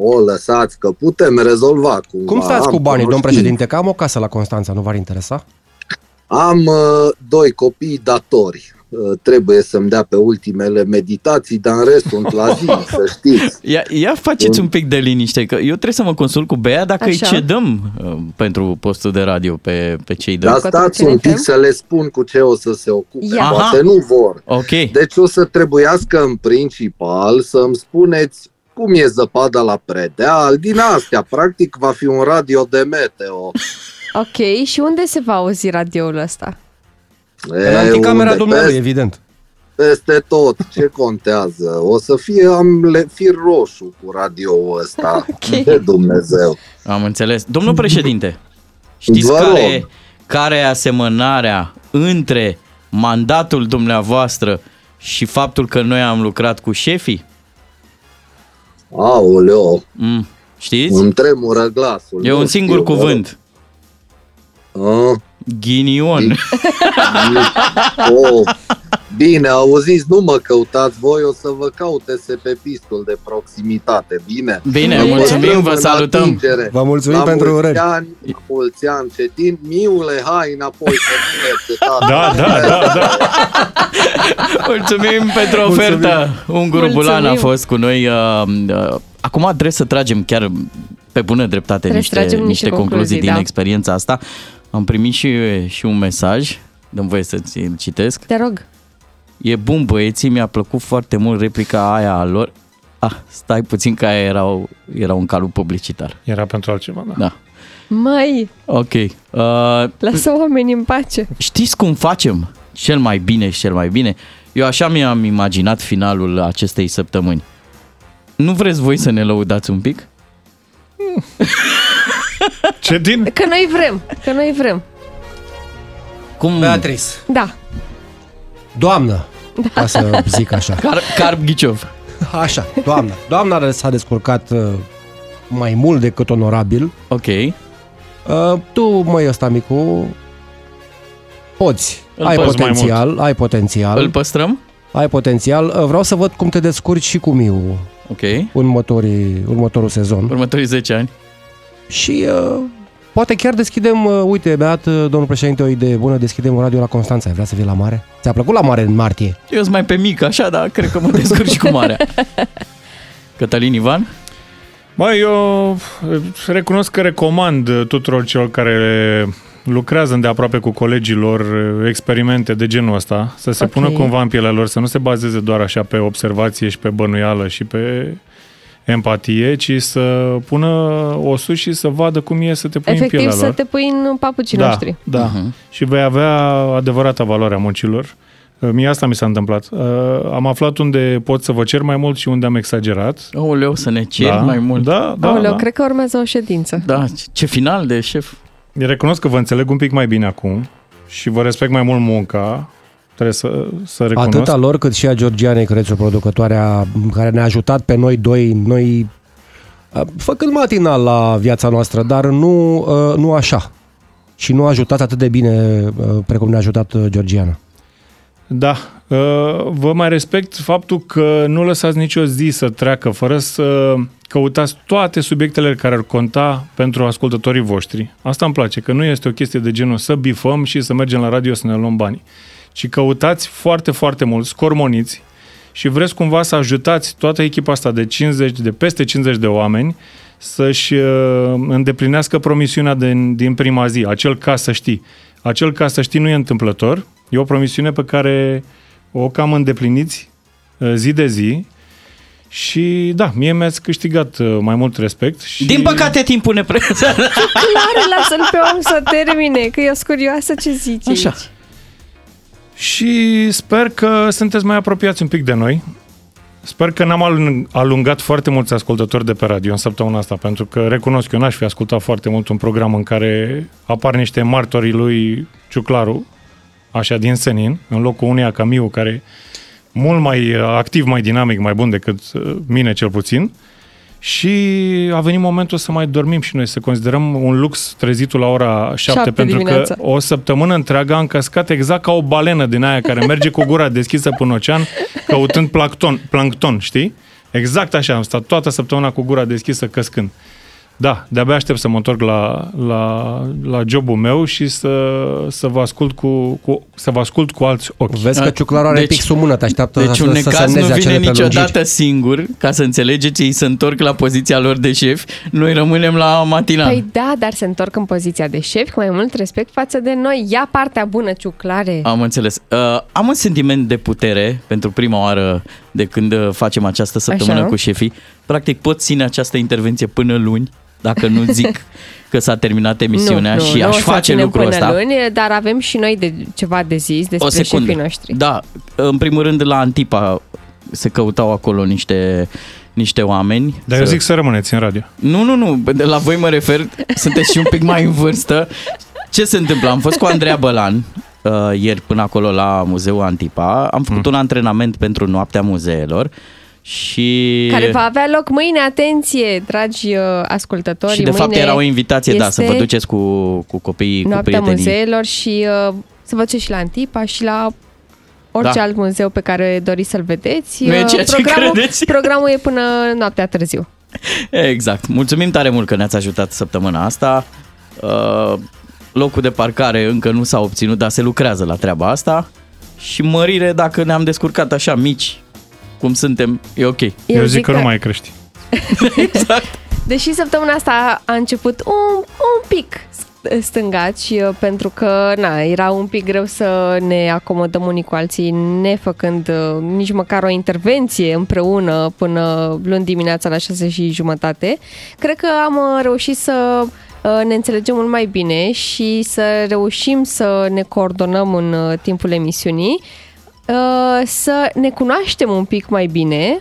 O, lăsați că putem rezolva cumva. Cum stați Am cu banii, domn cunoștințe. președinte? Că am o casă la Constanța, nu v-ar interesa? Am uh, doi copii datori. Uh, trebuie să-mi dea pe ultimele meditații, dar în rest sunt la zi, (laughs) să știți. Ia, ia faceți un pic de liniște, că eu trebuie să mă consult cu Bea dacă Așa. îi cedăm uh, pentru postul de radio pe, pe cei doi. Dar stați un pic să le spun cu ce o să se ocupe. Ia. Poate Aha. nu vor. Ok. Deci o să trebuiască în principal să-mi spuneți cum e zăpada la predeal, din astea. Practic va fi un radio de meteo. Ok, și unde se va auzi radioul ăsta? E, În anticamera unde? dumnealui, Peste- evident. Peste tot, ce contează? O să fie, am le, fir roșu cu radioul ăsta. (laughs) Ok. De Dumnezeu. Am înțeles. Domnul președinte, știți Vă care, rog. care e asemănarea între mandatul dumneavoastră și faptul că noi am lucrat cu șefii? Aoleo. Mm. Știți? Îmi tremură glasul. E nu un singur știu, cuvânt. Ah, Ghinion. oh. Bine, auziți, nu mă căutați voi, o să vă caute pe pistul de proximitate, bine? Bine, Vă mulțumim, păstrăm vă în salutăm. atingere. Vă mulțumim la pentru mulți urări. Ani, la mulți ani, cetin, miule, hai înapoi pe mine, ce tată. Da, da, da, da. Mulțumim pentru ofertă. Unguru Mulțumim. Bulan a fost cu noi. uh, uh, Acum trebuie să tragem chiar pe bună dreptate Trebuie să niște, tragem niște niște concluzii, concluzii, din da. experiența asta. Am primit și, și un mesaj. Dăm voie să ți citesc. Te rog. E bun băieții, mi-a plăcut foarte mult replica aia a lor. Ah, stai puțin că aia era, era un calup publicitar. Era pentru altceva, da. Da. Măi, Ok. Uh, lasă oamenii în pace. Știți cum facem cel mai bine și cel mai bine? Eu așa mi-am imaginat finalul acestei săptămâni. Nu vreți voi să ne lăudați un pic? (laughs) Ce din? Că noi vrem, că noi vrem. Cum? Beatrice. Da. Doamnă, ca să zic așa. Car- Carp Ghiciov. Așa, doamna. Doamna s-a descurcat uh, mai mult decât onorabil. Ok. Uh, tu, măi, ăsta micu, poți. Îl ai poți mai potențial, ai potențial. Îl păstrăm? Ai potențial. Uh, Vreau să văd cum te descurci și cu Miu Ok. următorii, următorul sezon. Următorii 10 ani. Și uh, poate chiar deschidem, uh, uite, Beat, uh, domnul președinte, o idee bună, deschidem un radio la Constanța. Ai vrea să vii la mare? Ți-a plăcut la mare în martie? Eu sunt mai pe mic, așa, dar cred că mă descurc și cu marea. (laughs) Cătălin Ivan? Bă, eu recunosc că recomand tuturor celor care lucrează îndeaproape cu colegii lor experimente de genul ăsta, să se Ok. pună cumva în pielea lor, să nu se bazeze doar așa pe observație și pe bănuială și pe empatie, ci să pună osul și să vadă cum e să te pui în Efectiv pielea să lor. te pui în papucii da, noștri. Da, Mhm. și vei avea adevărata valoare a muncilor. Mie asta mi s-a întâmplat. Uh, Am aflat unde pot să vă cer mai mult și unde am exagerat. Aoleu, să ne ceri Da, mai mult. Da, da, Aoleu, da. cred că urmează o ședință. Da, ce final de șef. Recunosc că vă înțeleg un pic mai bine acum și vă respect mai mult munca. Trebuie să, să recunosc. Atât a lor cât și a Georgianei Crețu, producătoarea care ne-a ajutat pe noi doi, noi uh, făcând matinal la viața noastră, dar nu, uh, nu așa. Și nu a ajutat atât de bine uh, precum ne-a ajutat uh, Georgiana. Da, uh, vă mai respect faptul că nu lăsați nicio zi să treacă fără să căutați toate subiectele care ar conta pentru ascultătorii voștri. Asta îmi place, că nu este o chestie de genul să bifăm și să mergem la radio să ne luăm banii, ci căutați foarte, foarte mult, scormoniți și vreți cumva să ajutați toată echipa asta de 50, de peste 50 de oameni să-și uh, îndeplinească promisiunea din, din prima zi, acel ca să știi. Acel ca să știi nu e întâmplător, e o promisiune pe care o cam îndepliniți uh, zi de zi și da, mie mi-ați câștigat uh, mai mult respect. Și... Din păcate, timpul ne pre... (laughs) Clare, lasă-l pe om să termine, că eu sunt curioasă ce zici Așa. aici. Și sper că sunteți mai apropiați un pic de noi. Sper că n-am alung- alungat foarte mulți ascultători de pe radio în săptămâna asta, pentru că recunosc că eu n-aș fi ascultat foarte mult un program în care apar niște martorii lui Ciuclaru, așa din senin, în locul uneia ca Miu, care e mult mai uh, activ, mai dinamic, mai bun decât uh, mine cel puțin. Și a venit momentul să mai dormim și noi, să considerăm un lux trezitul la ora 7, Șapte pentru dimineața. că o săptămână întreagă am căscat exact ca o balenă din aia care merge cu gura deschisă până în ocean, căutând plancton, plancton, știi? Exact așa, am stat toată săptămâna cu gura deschisă căscând. Da, de-abia aștept să mă întorc la, la, la jobul meu și să, să, vă ascult cu, cu, să vă ascult cu alți ochi. Vezi că Ciuclaru are deci, pixul mână, te așteaptă Deci să, un să necaz nu semneze vine acele niciodată prelungiri. singur, ca să înțelegeți, ei se întorc la poziția lor de șef, noi rămânem la matinal. Păi da, dar se întorc în poziția de șef cu mai mult respect față de noi. Ia partea bună, ciuclare. Am înțeles. Uh, am un sentiment de putere pentru prima oară de când uh, facem această săptămână Așa. cu șefii. Practic pot ține această intervenție până luni, dacă nu (laughs) zic că s-a terminat emisiunea nu, și nu, aș o să face ținem lucrul până ăsta. Luni, dar avem și noi de ceva de zis despre o secundă. șefii noștri. Da, în primul rând la Antipa se căutau acolo niște niște oameni. Dar eu zic să rămâneți în radio. Nu, nu, nu, de la voi mă refer, sunteți și un pic mai în vârstă. Ce se întâmplă? Am fost cu Andreea Bălan uh, ieri până acolo la Muzeul Antipa, am făcut un antrenament pentru Noaptea Muzeelor și... Care va avea loc mâine, atenție, dragi uh, ascultători. și de fapt mâine era o invitație, da, să este vă duceți cu, cu copiii, cu Noaptea prietenii. muzeelor și uh, să vă duceți și la Antipa și la orice Da. alt muzeu pe care doriți să-l vedeți. Nu e Uh, ceea ce programul, credeți. (laughs) programul e până noaptea târziu. Exact. Mulțumim tare mult că ne-ați ajutat săptămâna asta. Uh, locul de parcare încă nu s-a obținut, dar se lucrează la treaba asta. Și mărire, dacă ne-am descurcat așa mici, cum suntem, e ok. Eu Eu zic zic că nu că- mai crești. (laughs) Deși săptămâna asta a început un, un pic stângat și uh, pentru că na, era un pic greu să ne acomodăm unii cu alții nefăcând uh, nici măcar o intervenție împreună până luni dimineața la 6 și jumătate, cred că am uh, reușit să uh, ne înțelegem mult mai bine și să reușim să ne coordonăm în uh, timpul emisiunii, uh, să ne cunoaștem un pic mai bine,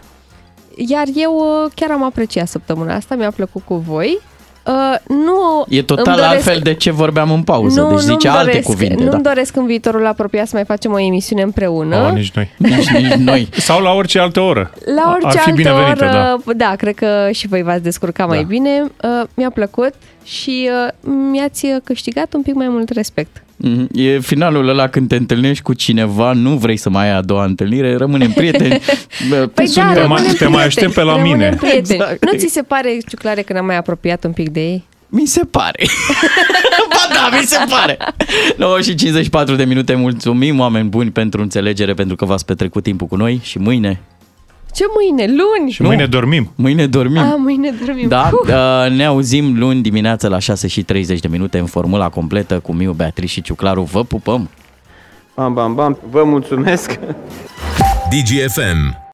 iar eu uh, chiar am apreciat săptămâna asta, mi-a plăcut cu voi. Uh, nu E total îmi doresc- altfel de ce vorbeam în pauză, deci zice nu-mi alte doresc, cuvinte. Nu-mi Da. doresc în viitorul apropiat să mai facem o emisiune împreună. Oh, nici noi. (laughs) Nici, nici noi. Sau la orice altă oră. La orice Ar fi altă binevenită, oră, da. da, cred că și voi v-ați descurcat mai bine. Uh, mi-a plăcut și uh, mi-ați câștigat un pic mai mult respect. Mhm. E finalul ăla când te întâlnești cu cineva, nu vrei să mai ai a doua întâlnire, rămânem prieteni. (laughs) Bă, Păi suni- da, rămânem te mai prieteni, aștept pe la rămânem mine. Prieteni. Exact. Nu ți se pare, Ciuclare, că ne-am mai apropiat un pic de ei? Mi se pare. (laughs) ba da, mi se pare. 9 și 54 de minute, mulțumim oameni buni pentru înțelegere, pentru că v-ați petrecut timpul cu noi și mâine. Ce mâine? Luni? Și mâine dormim. Mâine dormim. A, mâine dormim. Da, Uf. uh, ne auzim luni dimineața la 6 și 30 de minute în formula completă cu Miu, Beatrice și Ciuclaru. Vă pupăm! Bam, bam, bam. Vă mulțumesc. DGFM